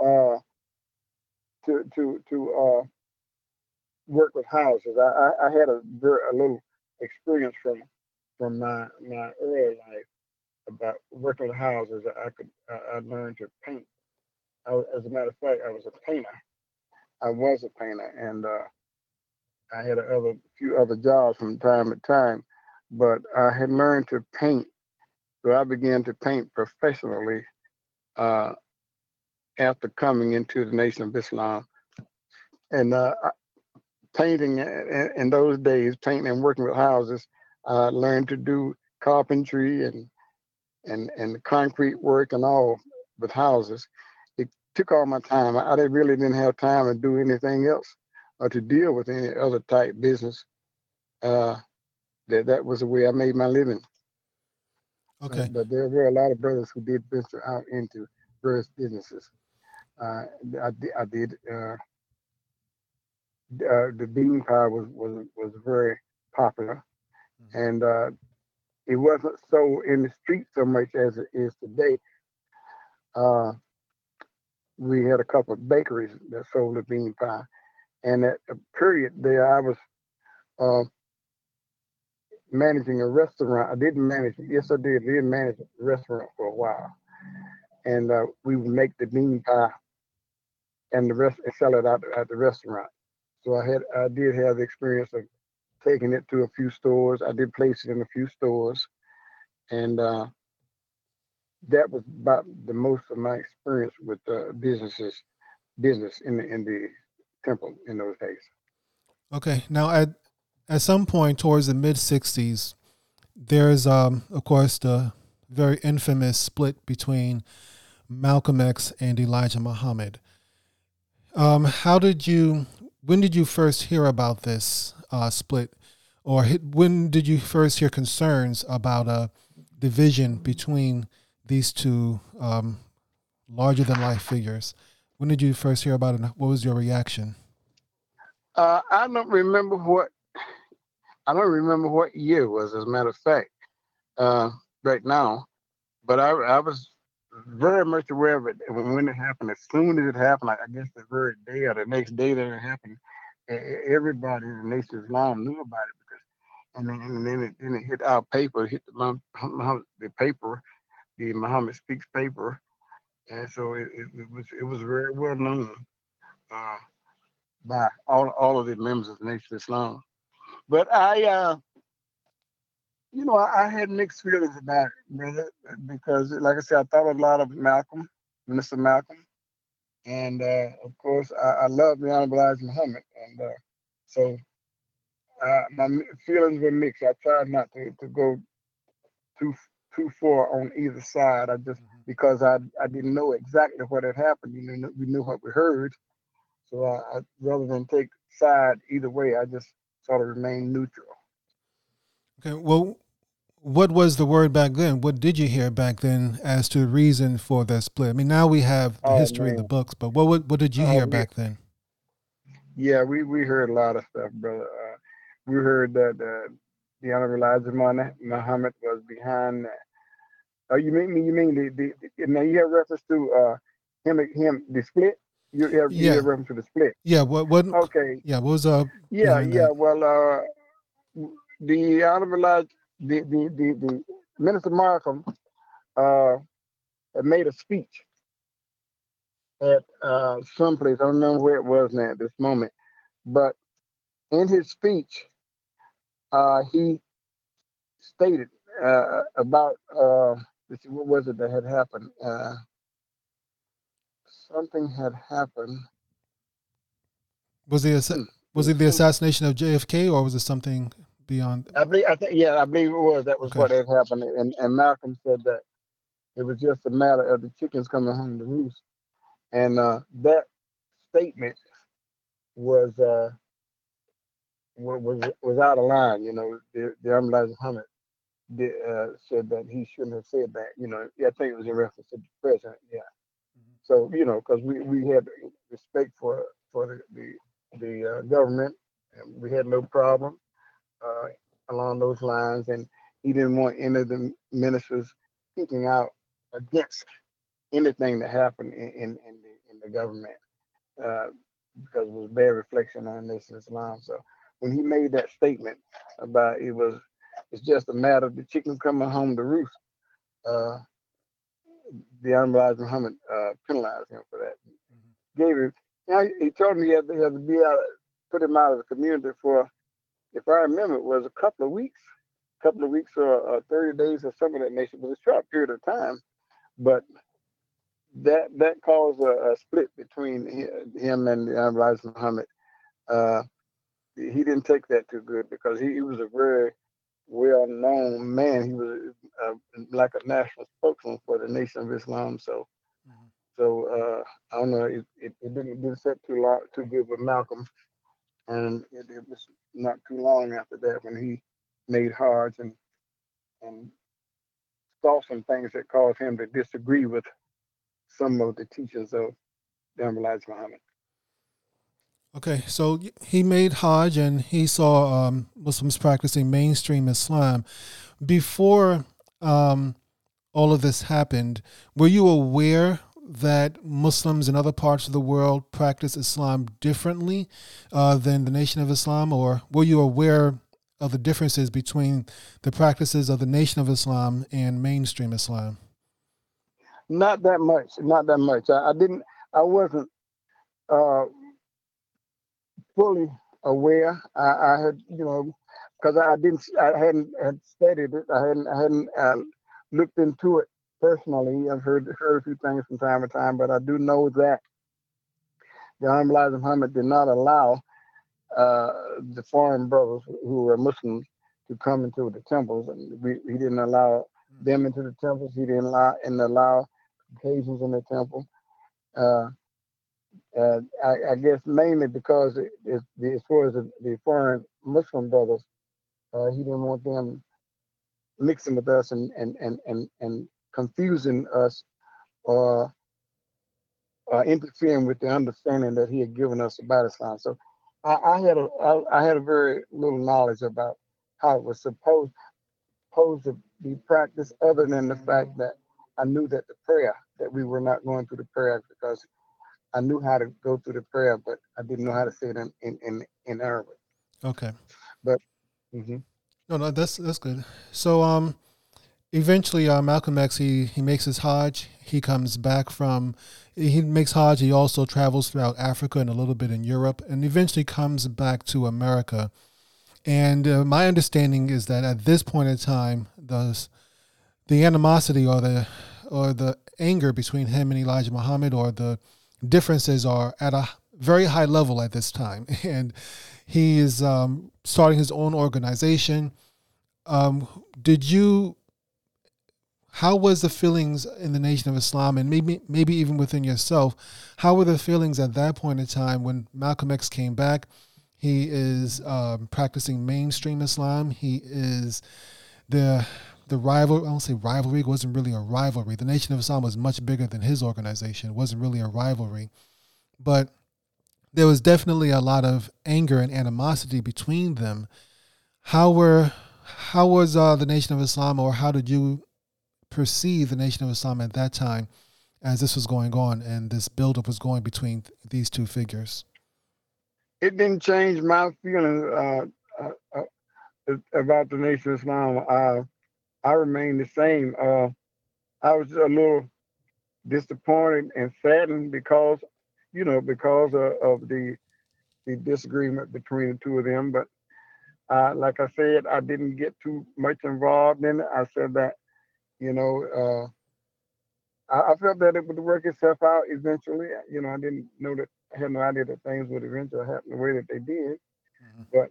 B: uh, to to to uh, work with houses. I, I, I had a a little experience from from my my early life about working with houses. I could I, I learned to paint. I, as a matter of fact, I was a painter. I was a painter, and uh, I had a other few other jobs from time to time. But I had learned to paint, so I began to paint professionally uh, after coming into the Nation of Islam. And uh, painting in those days, painting and working with houses, I learned to do carpentry and and and concrete work and all with houses. It took all my time. I, I really didn't have time to do anything else or to deal with any other type business. Uh, that that was the way I made my living.
A: Okay.
B: but there were a lot of brothers who did venture out into various businesses. Uh, I, I did. Uh, uh, the bean pie was was was very popular, mm-hmm. and uh, it wasn't so in the street so much as it is today. Uh, we had a couple of bakeries that sold the bean pie, and at a period there, I was uh, managing a restaurant. I didn't manage it. Yes, I did. I did manage a restaurant for a while, and uh, we would make the bean pie and the rest and sell it out at the restaurant. So I had I did have the experience of taking it to a few stores. I did place it in a few stores, and uh, that was about the most of my experience with uh, businesses, business in the in the temple in those days.
A: Okay, now at at some point towards the mid '60s, there's um, of course the very infamous split between Malcolm X and Elijah Muhammad. Um, how did you when did you first hear about this uh, split, or when did you first hear concerns about a division between these two um, larger than life figures? When did you first hear about it? What was your reaction?
B: Uh, I don't remember what I don't remember what year it was. As a matter of fact, uh, right now, but I, I was very much aware of it when it happened. As soon as it happened, I guess the very day or the next day that it happened, everybody in the Nation Islam knew about it because, and then and then it, then it hit our paper, hit the the paper, the Muhammad Speaks paper, and so it, it, it was it was very well known uh, by all all of the members of the Nation of Islam. But I, uh, you know, I, I, had mixed feelings about it, brother, because like I said, I thought a lot of Malcolm, Mr. Malcolm, and uh, of course, I, I love the Honorable Elijah Muhammad, and uh, so uh, my feelings were mixed. I tried not to, to go too too far on either side. I just mm-hmm. because I I didn't know exactly what had happened. You know, we knew what we heard, so I, I rather than take side either way, I just sort of remained neutral.
A: Okay. Well, what was the word back then? What did you hear back then as to the reason for that split? I mean, now we have the oh, history of the books, but what what, what did you oh, hear back then?
B: Yeah, we we heard a lot of stuff, brother. Uh, we heard that uh, the Honorable Elijah Muhammad was behind that. Oh, you mean me you mean the, the, the now you have reference to uh him him the split? You have, yeah. you reference to the split.
A: Yeah, what what
B: okay.
A: Yeah, what was uh
B: Yeah, yeah. That? Well uh the Honorable Elijah the the the, the Minister Malcolm, uh made a speech at uh someplace. I don't remember where it was now at this moment. But in his speech, uh, he stated uh, about uh, what was it that had happened? Something had happened.
A: Was it hmm. was it the assassination of JFK, or was it something beyond?
B: I believe. I think. Yeah, I believe it was. That was okay. what had happened. And and Malcolm said that it was just a matter of the chickens coming home to roost, and uh, that statement was uh, was was out of line. You know, the, the Elijah Muhammad did, uh, said that he shouldn't have said that. You know, I think it was in reference to the president. Yeah. So you know, because we we had respect for for the the, the uh, government, and we had no problem uh, along those lines, and he didn't want any of the ministers speaking out against anything that happened in in, in the in the government. Uh, because it was bad reflection on this Islam. So when he made that statement about it was it's just a matter of the chicken coming home to roost. Uh, the Honorable Muhammad uh, penalized him for that. Mm-hmm. Gave him, know, he told him he had, to, he had to be out, put him out of the community for, if I remember, it was a couple of weeks, a couple of weeks or uh, 30 days or something of that nation. It was a short period of time, but that that caused a, a split between him and the Honorable Muhammad. Uh, he didn't take that too good because he, he was a very well-known man. He was uh, like a national spokesman for the Nation of Islam. So, mm-hmm. so uh, I don't know. It, it, it, didn't, didn't set too long, too good with Malcolm, and it, it, was not too long after that when he made Hajj and and saw some things that caused him to disagree with some of the teachers of the Elijah Muhammad.
A: Okay, so he made Hajj and he saw um, Muslims practicing mainstream Islam. Before um, all of this happened, were you aware that Muslims in other parts of the world practice Islam differently uh, than the Nation of Islam, or were you aware of the differences between the practices of the Nation of Islam and mainstream Islam?
B: Not that much. Not that much. I, I didn't. I wasn't. Uh, fully aware. I, I had, you know, because I didn't, I hadn't had studied it. I hadn't, I hadn't uh, looked into it personally. I've heard heard a few things from time to time, but I do know that the Honorable Muhammad did not allow uh, the foreign brothers who were Muslims to come into the temples, and we, he didn't allow them into the temples. He didn't allow and allow occasions in the temple. Uh, uh, I, I, guess mainly because it, it, as far as the, the foreign Muslim brothers, uh, he didn't want them mixing with us and and and and, and confusing us or uh, interfering with the understanding that he had given us about Islam. So I, I had a I, I had a very little knowledge about how it was supposed supposed to be practiced, other than the fact that I knew that the prayer that we were not going through the prayer because I knew how to go through the prayer, but I didn't know how to say it in in in, in Arabic.
A: Okay.
B: But mm-hmm.
A: no, no, that's that's good. So um, eventually, uh, Malcolm X he he makes his Hajj. He comes back from he makes Hajj. He also travels throughout Africa and a little bit in Europe, and eventually comes back to America. And uh, my understanding is that at this point in time, the the animosity or the or the anger between him and Elijah Muhammad or the differences are at a very high level at this time, and he is um, starting his own organization. Um, did you? How was the feelings in the Nation of Islam, and maybe maybe even within yourself? How were the feelings at that point in time when Malcolm X came back? He is um, practicing mainstream Islam. He is the the rival. I don't say rivalry wasn't really a rivalry. The Nation of Islam was much bigger than his organization. It wasn't really a rivalry, but there was definitely a lot of anger and animosity between them. How were how was uh, the Nation of Islam, or how did you perceive the Nation of Islam at that time, as this was going on and this buildup was going between th- these two figures?
B: It didn't change my feelings uh, uh, uh about the Nation of Islam. I remain the same. Uh, I was a little disappointed and saddened because you know, because of, of the the disagreement between the two of them. But uh, like I said, I didn't get too much involved in it. I said that, you know, uh, I, I, felt that it would work itself out eventually. You know, I didn't know that I had no idea that things would eventually happen the way that they did. Mm-hmm. But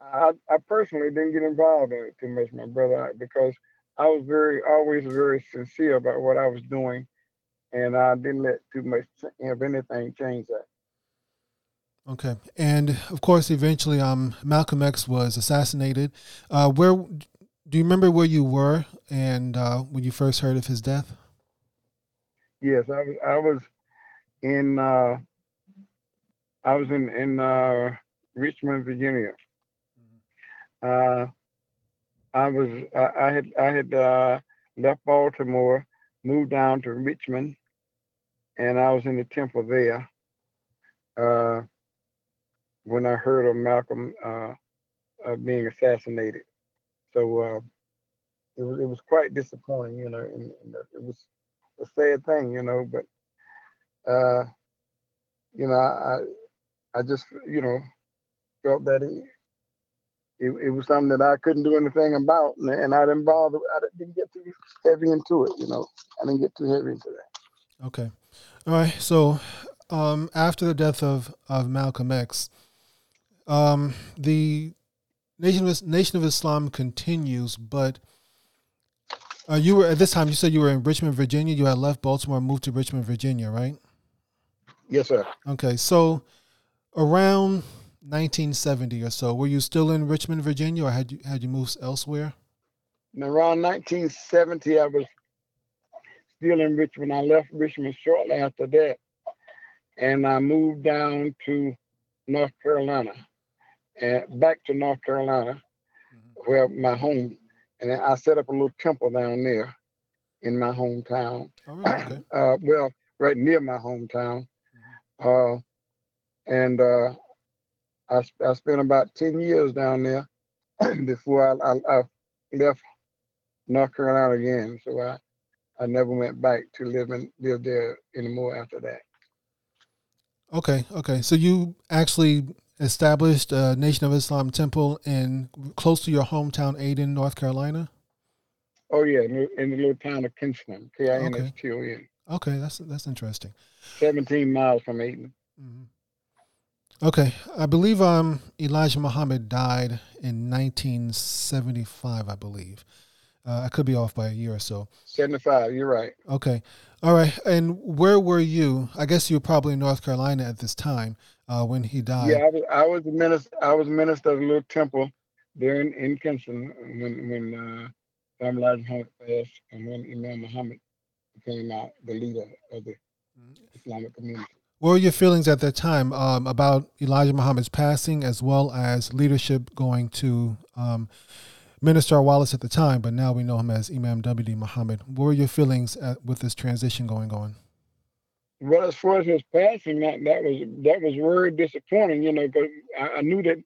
B: I, I personally didn't get involved in it too much, my brother, because I was very always very sincere about what I was doing and I didn't let too much, if anything, change that.
A: Okay, and of course, eventually, um, Malcolm X was assassinated. Uh, where do you remember where you were and uh, when you first heard of his death?
B: Yes, I was. I was in. Uh, I was in in uh, Richmond, Virginia. Uh, I was. I, had. I had uh, left Baltimore, moved down to Richmond, and I was in the temple there uh, when I heard of Malcolm uh, being assassinated. So uh, it was it was quite disappointing, you know, and, and, it was a sad thing, you know. But uh, you know, I I just you know felt that it, it, it was something that I couldn't do anything about, and, and I didn't bother. I didn't get too heavy into it, you know. I didn't get too heavy into that.
A: Okay. All right. So, um, after the death of, of Malcolm X, um, the Nation of, Nation of Islam continues, but uh, you were at this time. You said you were in Richmond, Virginia. You had left Baltimore, moved to Richmond, Virginia, right?
B: Yes, sir.
A: Okay, so around 1970 or so, were you still in Richmond, Virginia, or had you had you moved elsewhere?
B: around 1970, I was still in Richmond. I left Richmond shortly after that, and I moved down to North Carolina, and back to North Carolina, mm-hmm. where my home. And I set up a little temple down there in my hometown.
A: Oh, really? okay.
B: uh, well, right near my hometown. Mm-hmm. Uh, and uh, I, I spent about 10 years down there before I, I, I left North Carolina again. So I, I never went back to live in, live there anymore after that.
A: Okay, okay. So you actually established a Nation of Islam temple in close to your hometown, Ayden, North Carolina.
B: Oh yeah, in the, in the little town of Kinston, K I N S T O N.
A: Okay, that's that's interesting.
B: Seventeen miles from Ayden.
A: Mm-hmm. Okay, I believe um Elijah Muhammad died in 1975. I believe. Uh, I could be off by a year or so.
B: 75, you're right.
A: Okay. All right. And where were you? I guess you were probably in North Carolina at this time uh, when he died.
B: Yeah, I was, I was a minister. I was a minister of a little temple there in, in Kinston when when uh, Elijah Muhammad passed and when Imam Muhammad became out the leader of the Islamic community.
A: What were your feelings at that time um, about Elijah Muhammad's passing, as well as leadership going to um, Minister Wallace at the time, but now we know him as Imam W.D. Muhammad. What were your feelings at, with this transition going on?
B: Well, as far as his passing, that that was that was very disappointing. You know, because I, I, knew that,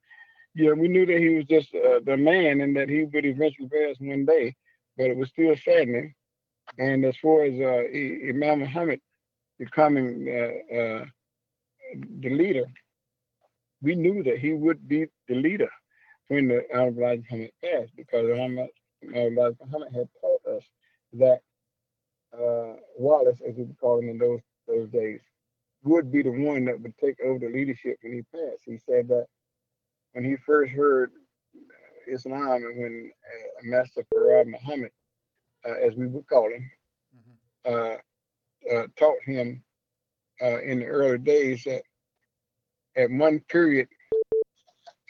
B: you know, we knew that he was just uh, the man and that he would eventually pass one day. but it was still saddening. And as far as uh, Imam Muhammad becoming uh, uh, the leader, we knew that he would be the leader when the Honorable Muhammad passed, because Honorable Muhammad had taught us that uh, Wallace, as we would call him in those those days, would be the one that would take over the leadership when he passed. He said that when he first heard Islam and when uh, Master Farad Muhammad, uh, as we would call him, mm-hmm. Uh, taught him in the early days that at one period,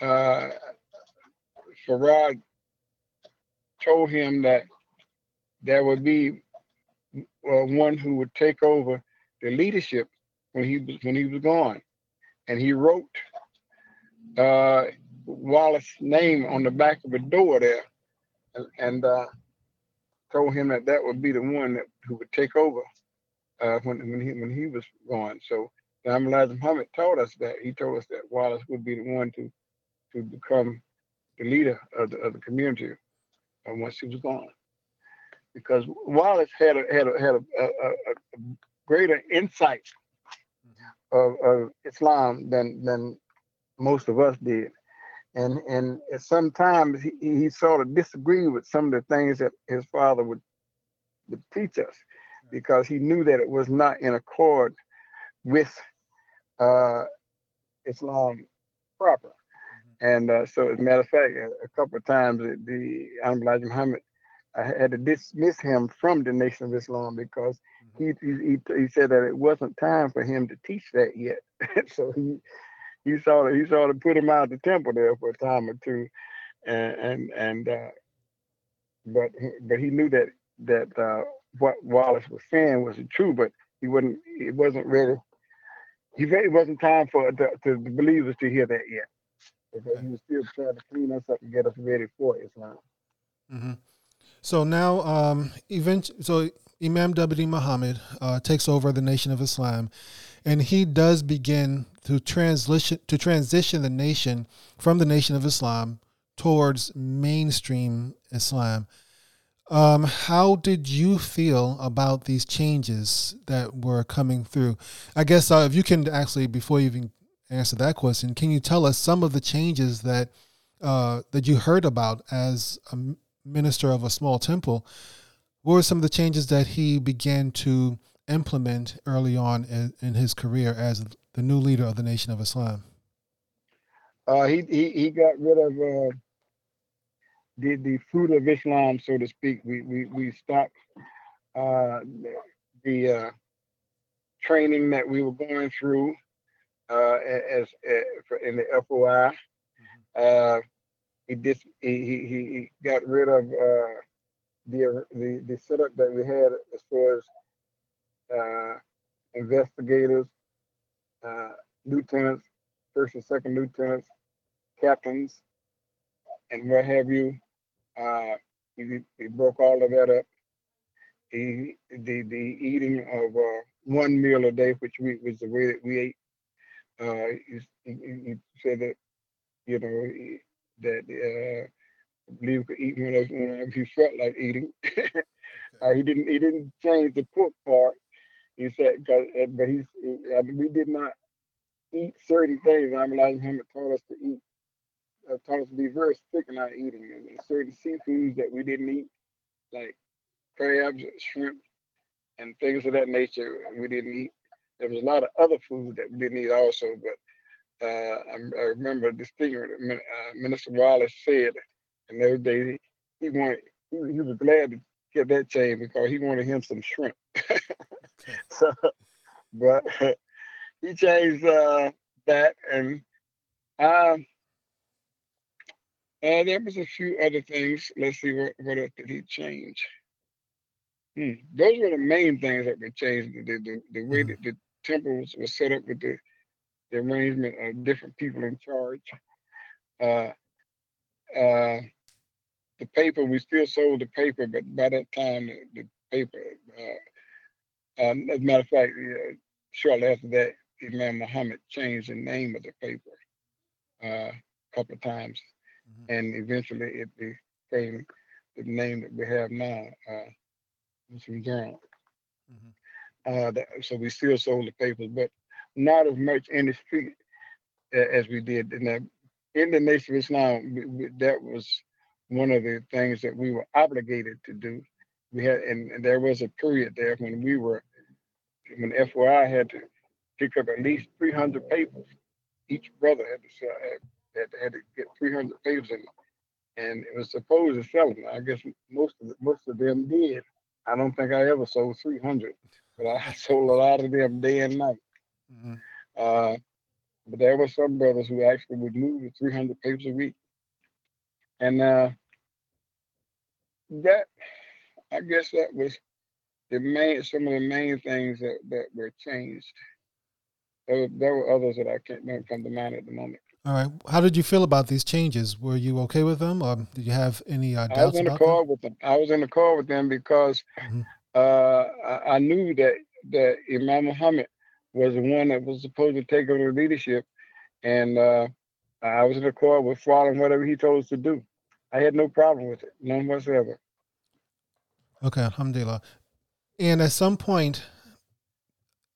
B: uh, Farad told him that there would be uh, one who would take over the leadership when he was when he was gone, and he wrote uh, Wallace's name on the back of a door there, and, and uh, told him that that would be the one that who would take over uh, when when he when he was gone. So Imam Elijah Muhammad told us that he told us that Wallace would be the one to to become the leader of the of the community uh, once he was gone, because Wallace had a had a had a, a, a greater insight of, of Islam than than most of us did. And and sometimes he, he sort of disagreed with some of the things that his father would, would teach us because he knew that it was not in accord with uh, Islam proper. Mm-hmm. And uh, so, as a matter of fact, a, couple of times the Elijah Muhammad I had to dismiss him from the Nation of Islam because he, he he said that it wasn't time for him to teach that yet. so he he sort of he sort of put him out of the temple there for a time or two, and and and uh, but but he knew that that uh, what Wallace was saying wasn't true, but he wasn't it wasn't really He it wasn't time for the, the believers to hear that yet, because he was still trying to clean us up and get us ready for Islam.
A: Mm-hmm. So now, um, event, so Imam W. Muhammad uh, takes over the Nation of Islam, and he does begin to transition to transition the nation from the Nation of Islam towards mainstream Islam. Um, how did you feel about these changes that were coming through? I guess uh, if you can actually, before you even answer that question, can you tell us some of the changes that uh, that you heard about as a minister of a small temple? What were some of the changes that he began to implement early on in, in his career as the new leader of the Nation of Islam?
B: Uh, he, he he got rid of uh, the the fruit of Islam, so to speak. We we we stopped uh, the uh, training that we were going through uh, as, as in the FOI. Uh, he did he, he he got rid of uh, the the the setup that we had as far as uh, investigators, lieutenants, first and second lieutenants, captains, and what have you. Uh, he, he broke all of that up. He, the the eating of uh, one meal a day, which we was the way that we ate. Uh, he, he, he said that you know he, that uh, I believe he could eat whenever, whenever he felt like eating. uh, he didn't he didn't change the cook part. He said, cause, uh, but he's he, I mean, we did not eat certain things. I'm like him taught us to eat uh, taught us to be very strict in our eating. And certain seafoods that we didn't eat, like crabs, shrimp, and things of that nature, we didn't eat. There was a lot of other food that we didn't eat also, but uh, I, I, remember distinctly uh, Minister Wallace said in those days he wanted he, he, was glad to get that change because he wanted him some shrimp. so, but he changed uh, that and um uh, there was a few other things. Let's see what what else did he change. Hmm. Those were the main things that were changed. The the, the way that the temples were set up with the the arrangement of different people in charge. Uh, uh, the paper, we still sold the paper, but by that time, the, the paper, uh, um, as a matter of fact, uh, shortly after that, Imam Muhammad changed the name of the paper uh, a couple of times, mm-hmm. and eventually it became the name that we have now, uh, Muslim Journal. Mm-hmm. Uh, that, so we still sold the papers, but not as much in the street as we did in the in the Nation of Islam. We, we, that was one of the things that we were obligated to do. We had, and, and there was a period there when we were, when FOI had to pick up at least 300 papers. Each brother had to sell, had, had, to get 300 papers, and, and it was supposed to sell them. I guess most of the, most of them did. I don't think I ever sold 300, but I sold a lot of them day and night. Mm-hmm. Uh, but there were some brothers who actually would move to 300 papers a week. And uh, that, I guess that was the main, some of the main things that, that were changed. There, there were others that I can't come to mind at the moment.
A: All right. How did you feel about these changes? Were you okay with them, or did you have any uh, doubts I
B: was in
A: the
B: car
A: them?
B: with them. I was in the car with them because mm-hmm. uh, I, I, knew that that Imam Muhammad was the one that was supposed to take over the leadership, and uh, I was in the car with following whatever he told us to do. I had no problem with it, none whatsoever.
A: Okay, alhamdulillah. And at some point,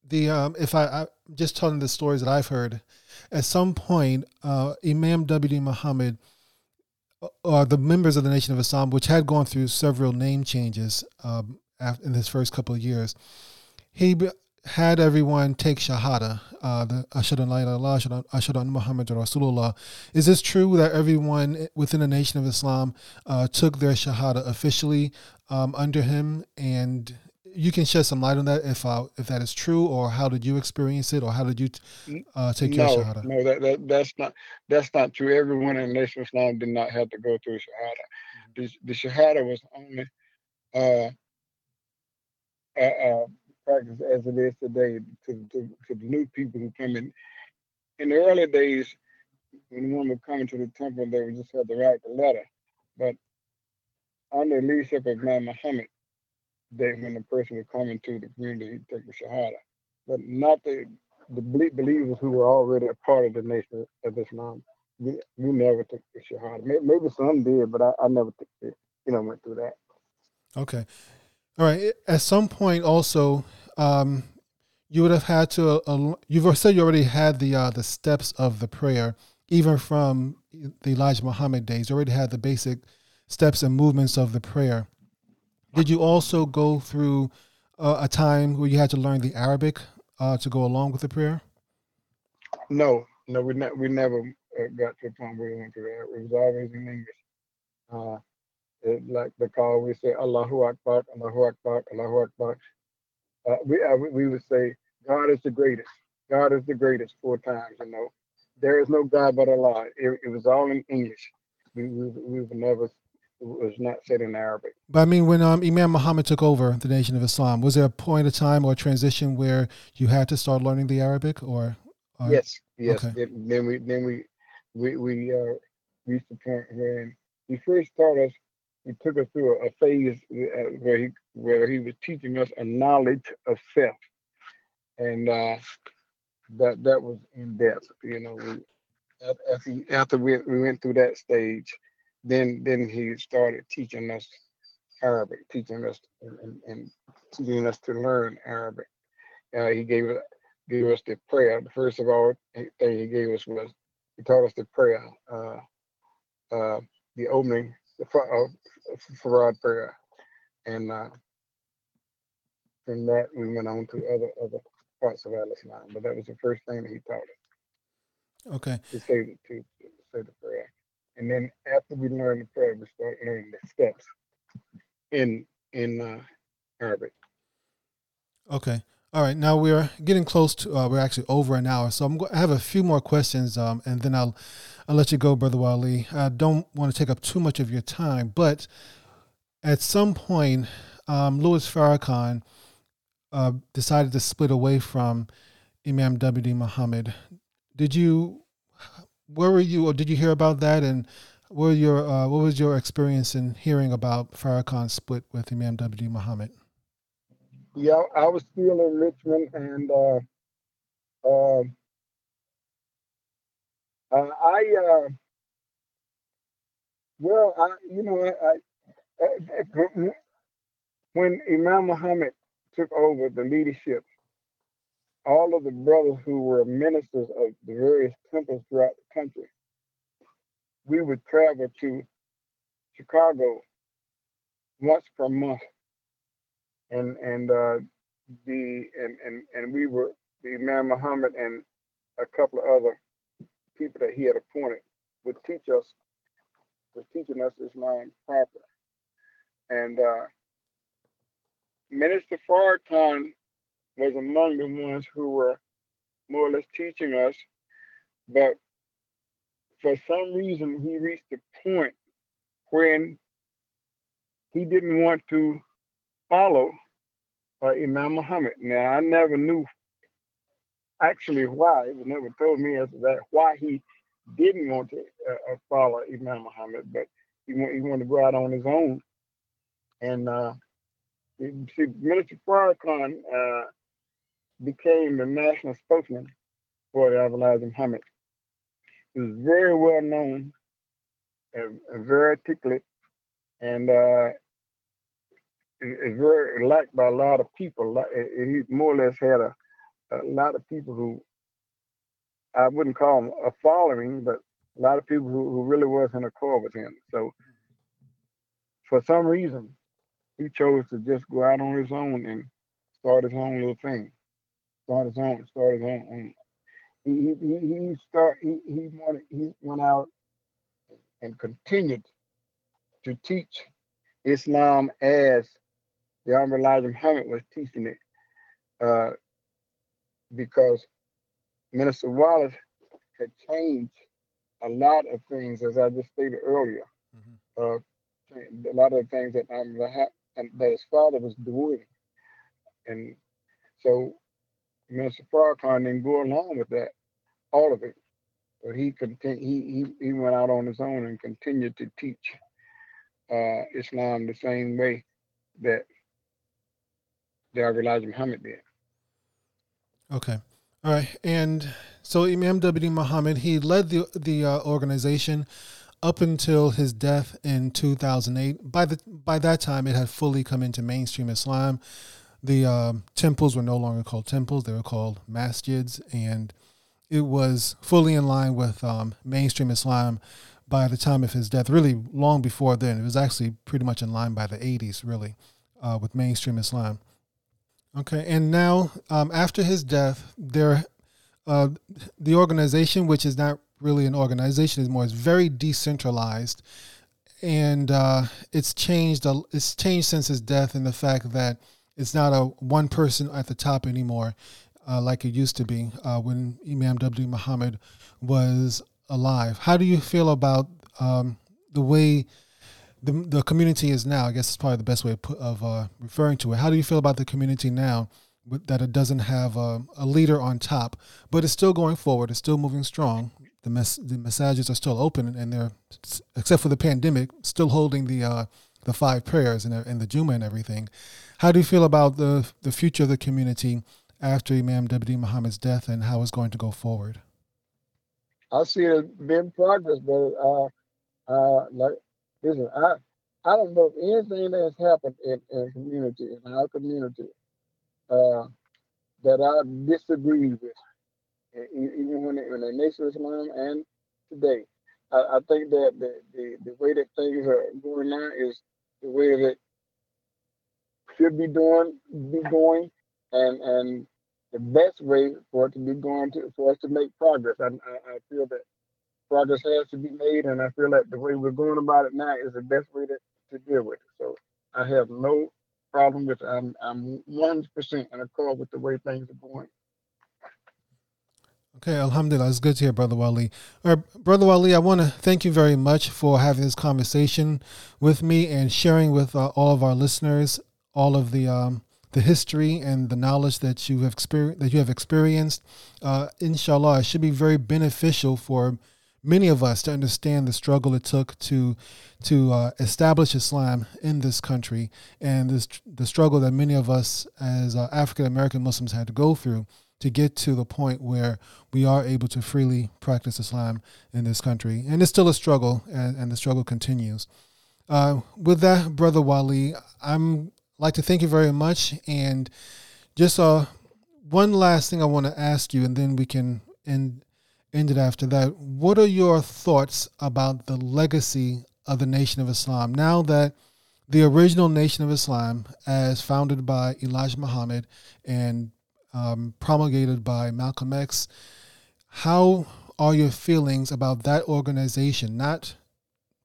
A: the um, if I, I just telling the stories that I've heard, at some point, uh, Imam W.D. Muhammad, or uh, the members of the Nation of Islam, which had gone through several name changes um, in his first couple of years, he had everyone take Shahada, uh, the Ashadu la ilaha Ashadu an Muhammad Rasulullah. Is this true that everyone within the Nation of Islam uh, took their Shahada officially um, under him? And you can shed some light on that if uh, if that is true, or how did you experience it, or how did you uh, take
B: no,
A: your Shahada?
B: No, that, that, that's not that's not true. Everyone in the Nation of Islam did not have to go through Shahada. Mm-hmm. The, the Shahada was only uh, uh, uh practice as it is today to, to, to the new people who come in. In the early days, when one would come into the temple, they would just have to write the letter. But under the leadership of Imam Muhammad, they, when the person would come into the community, he'd take the Shahada. But not the, the believers who were already a part of the nation of Islam. We, we never took the Shahada. Maybe, maybe some did, but I, I never took it, you know, went through that.
A: Okay. All right. At some point, also, um, you would have had to. Uh, you've said you already had the uh, the steps of the prayer, even from the Elijah Muhammad days. You already had the basic steps and movements of the prayer. Did you also go through uh, a time where you had to learn the Arabic uh, to go along with the prayer?
B: No, no, we ne- we never uh, got to a point where we went through that. It was always in English. Uh, it, like the call, we say Allahu Akbar, Allahu Akbar, Allahu Akbar uh, we, uh, we would say God is the greatest. God is the greatest four times. You know, there is no God but Allah. It, it was all in English. We we we would never was not said in Arabic.
A: But I mean, when um, Imam Muhammad took over the Nation of Islam, was there a point of time or a transition where you had to start learning the Arabic, or?
B: or? Yes, yes. Okay. Then, then, we then we we we uh, reached the point when he first taught us he took us through a, phase uh, where he where he was teaching us a knowledge of self, and uh, that that was in depth. You know, we, after after we, we went through that stage, then then he started teaching us Arabic, teaching us and, and teaching us to learn Arabic. Uh, he gave gave us the prayer. First of all, thing he gave us was he taught us the prayer, uh, uh, the opening, the uh, Farad prayer. And uh, from that, we went on to other other parts of Al Islam. But that was the first thing that he taught us.
A: Okay.
B: To say the, to, to say the prayer. And then after we learn the prayer, we start learning the steps in in uh, Arabic.
A: Okay. All right. Now we're getting close to. Uh, we're actually over an hour, so I'm. Go- I have a few more questions, um, and then I'll I'll let you go, Brother Wali. I don't want to take up too much of your time, but at some point, um, Louis Farrakhan uh, decided to split away from Imam W.D. Muhammad. Did you, where were you, or did you hear about that? And what, your, uh, what was your experience in hearing about Farrakhan's split with Imam W.D. Muhammad?
B: Yeah, I was still in Richmond, and uh, um, uh, I, uh, well, I, you know, I, uh, when Imam Muhammad took over the leadership, all of the brothers who were ministers of the various temples throughout the country, we would travel to Chicago once per month, and and uh, the and and and we were the Imam Muhammad and a couple of other people that he had appointed would teach us, was teaching us Islam proper. And uh, Minister Farrakhan was among the ones who were more or less teaching us, but for some reason he reached a point when he didn't want to follow uh, Imam Muhammad. Now I never knew actually why. Was never told me as to that why he didn't want to uh, uh follow Imam Muhammad, but he, he wanted to go out on his own. And uh, see, Minister Farrakhan uh, became the national spokesman for the Elijah Muhammad. He was very well known and, and very articulate, and uh, is very liked by a lot of people. He more or less had a a lot of people who I wouldn't call them a following, but a lot of people who, who really was in accord with him. So for some reason, he chose to just go out on his own and start his own little thing. Start his own, start his own. He he he start he he wanted he went out and continued to teach Islam as the Honorable Elijah Muhammad was teaching it. Uh, because Minister Wallace had changed a lot of things, as I just stated earlier. Mm-hmm. Uh, a lot of things that um, that his father was doing, and so Minister Farrakhan didn't go along with that, all of it. But he continued. He, he he went out on his own and continued to teach uh, Islam the same way that the Elijah Muhammad did.
A: Okay. All right. And so Imam W. Muhammad, he led the the uh, organization up until his death in 2008. By the by that time, it had fully come into mainstream Islam. The uh, temples were no longer called temples; they were called masjids, and it was fully in line with um, mainstream Islam by the time of his death. Really, long before then, it was actually pretty much in line by the 80s, really, uh, with mainstream Islam. Okay, and now um, after his death, there, uh, the organization, which is not really an organization anymore, is very decentralized, and uh, it's changed. It's changed since his death in the fact that it's not a one person at the top anymore, uh, like it used to be uh, when Imam W. Muhammad was alive. How do you feel about um, the way? the the community is now. I guess it's probably the best way of, uh, referring to it. How do you feel about the community now that it doesn't have a, a, leader on top, but it's still going forward. It's still moving strong. The mess the masjids are still open, and they're except for the pandemic, still holding the uh, the five prayers and, and the Juma and everything. How do you feel about the the future of the community after Imam W. Muhammad's death and how it's going to go forward?
B: I see it been progress, but uh, uh, like Listen, I I don't know if anything that has happened in, in community, in our community, uh, that I disagree with, even when, when the nation of Islam and today. I, I think that the, the, the way that things are going now is the way that should be doing be going and and the best way for it to be going to for us to make progress. I, I, I feel that progress has to be made, and I feel like the way we're going about it now is the best way to, to deal with it. So I have no problem with. I'm I'm one percent in accord with the way things are going.
A: Okay, Alhamdulillah. It's good to hear, Brother Wali. Right, Brother Wali, I want to thank you very much for having this conversation with me and sharing with uh, all of our listeners all of the um, the history and the knowledge that you have experienced that you have experienced. Uh, inshallah, it should be very beneficial for many of us to understand the struggle it took to to uh, establish Islam in this country and this the struggle that many of us as uh, African American Muslims had to go through to get to the point where we are able to freely practice Islam in this country. And it's still a struggle, and, and the struggle continues. Uh, with that, Brother Wali, I'm like to thank you very much. And just uh, one last thing I want to ask you, and then we can end, end it after that. What are your thoughts about the legacy of the Nation of Islam now that the original Nation of Islam, as founded by Elijah Muhammad and um, promulgated by Malcolm X, how are your feelings about that organization, not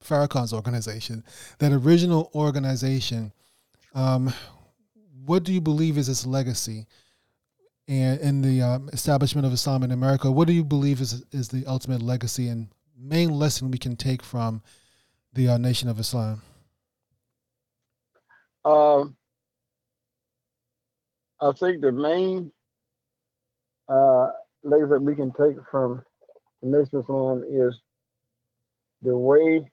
A: Farrakhan's organization, that original organization? Um, what do you believe is its legacy? And in the um, establishment of Islam in America, what do you believe is is the ultimate legacy and main lesson we can take from the uh, Nation of Islam?
B: Um, I think the main uh, legacy that we can take from the Nation of Islam is the way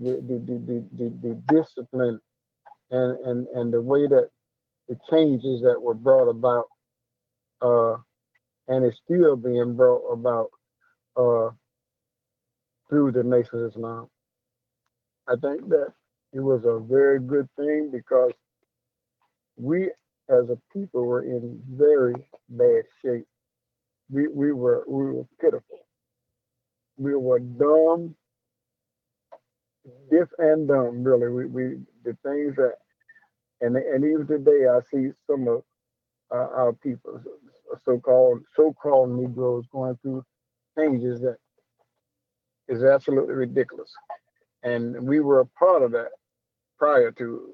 B: the the, the, the, the discipline and, and, and the way that the changes that were brought about uh, and it's still being brought about uh, through the Nation of Islam. I think that it was a very good thing because we as a people were in very bad shape. We we were we were pitiful. We were dumb, deaf and dumb. Really, we we the things that and and even today I see some of uh, our people, so-called so-called Negroes, going through changes that is absolutely ridiculous. And we were a part of that prior to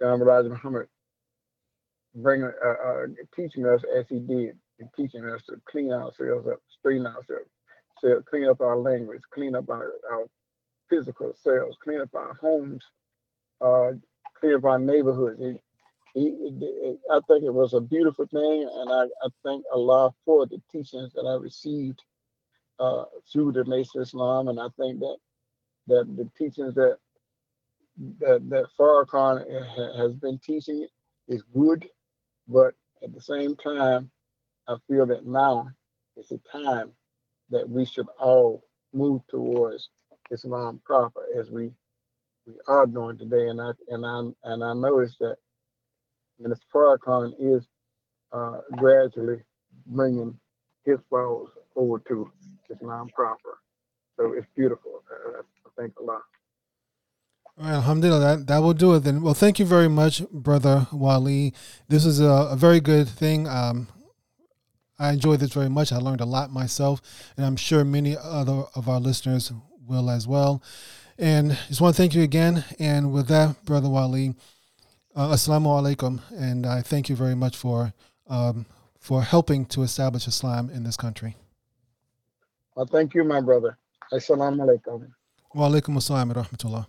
B: John Elijah Muhammad bringing, uh, uh, teaching us as he did, and teaching us to clean ourselves up, straighten ourselves, clean up our language, clean up our, our physical selves, clean up our homes, uh, clean up our neighborhoods. It, it, I think it was a beautiful thing, and I, I thank Allah for the teachings that I received uh, through the Nation of Islam, and I think that that the teachings that that that Farrakhan has been teaching is good, but at the same time, I feel that now is the time that we should all move towards Islam proper as we we are doing today. And I and I and I noticed that Minister Farrakhan is uh, gradually bringing his followers over to Islam proper. So it's beautiful. Uh, I think a lot.
A: Alhamdulillah, that, that will do it then. Well, thank you very much, Brother Wali. This is a, a very good thing. Um, I enjoyed this very much. I learned a lot myself, and I'm sure many other of our listeners will as well. And just want to thank you again. And with that, Brother Wali, uh, Assalamu alaikum. And I thank you very much for, um, for helping to establish Islam in this country.
B: Well, thank you, my brother. Assalamu alaikum.
A: Wa alaikum assalam wa rahmatullah.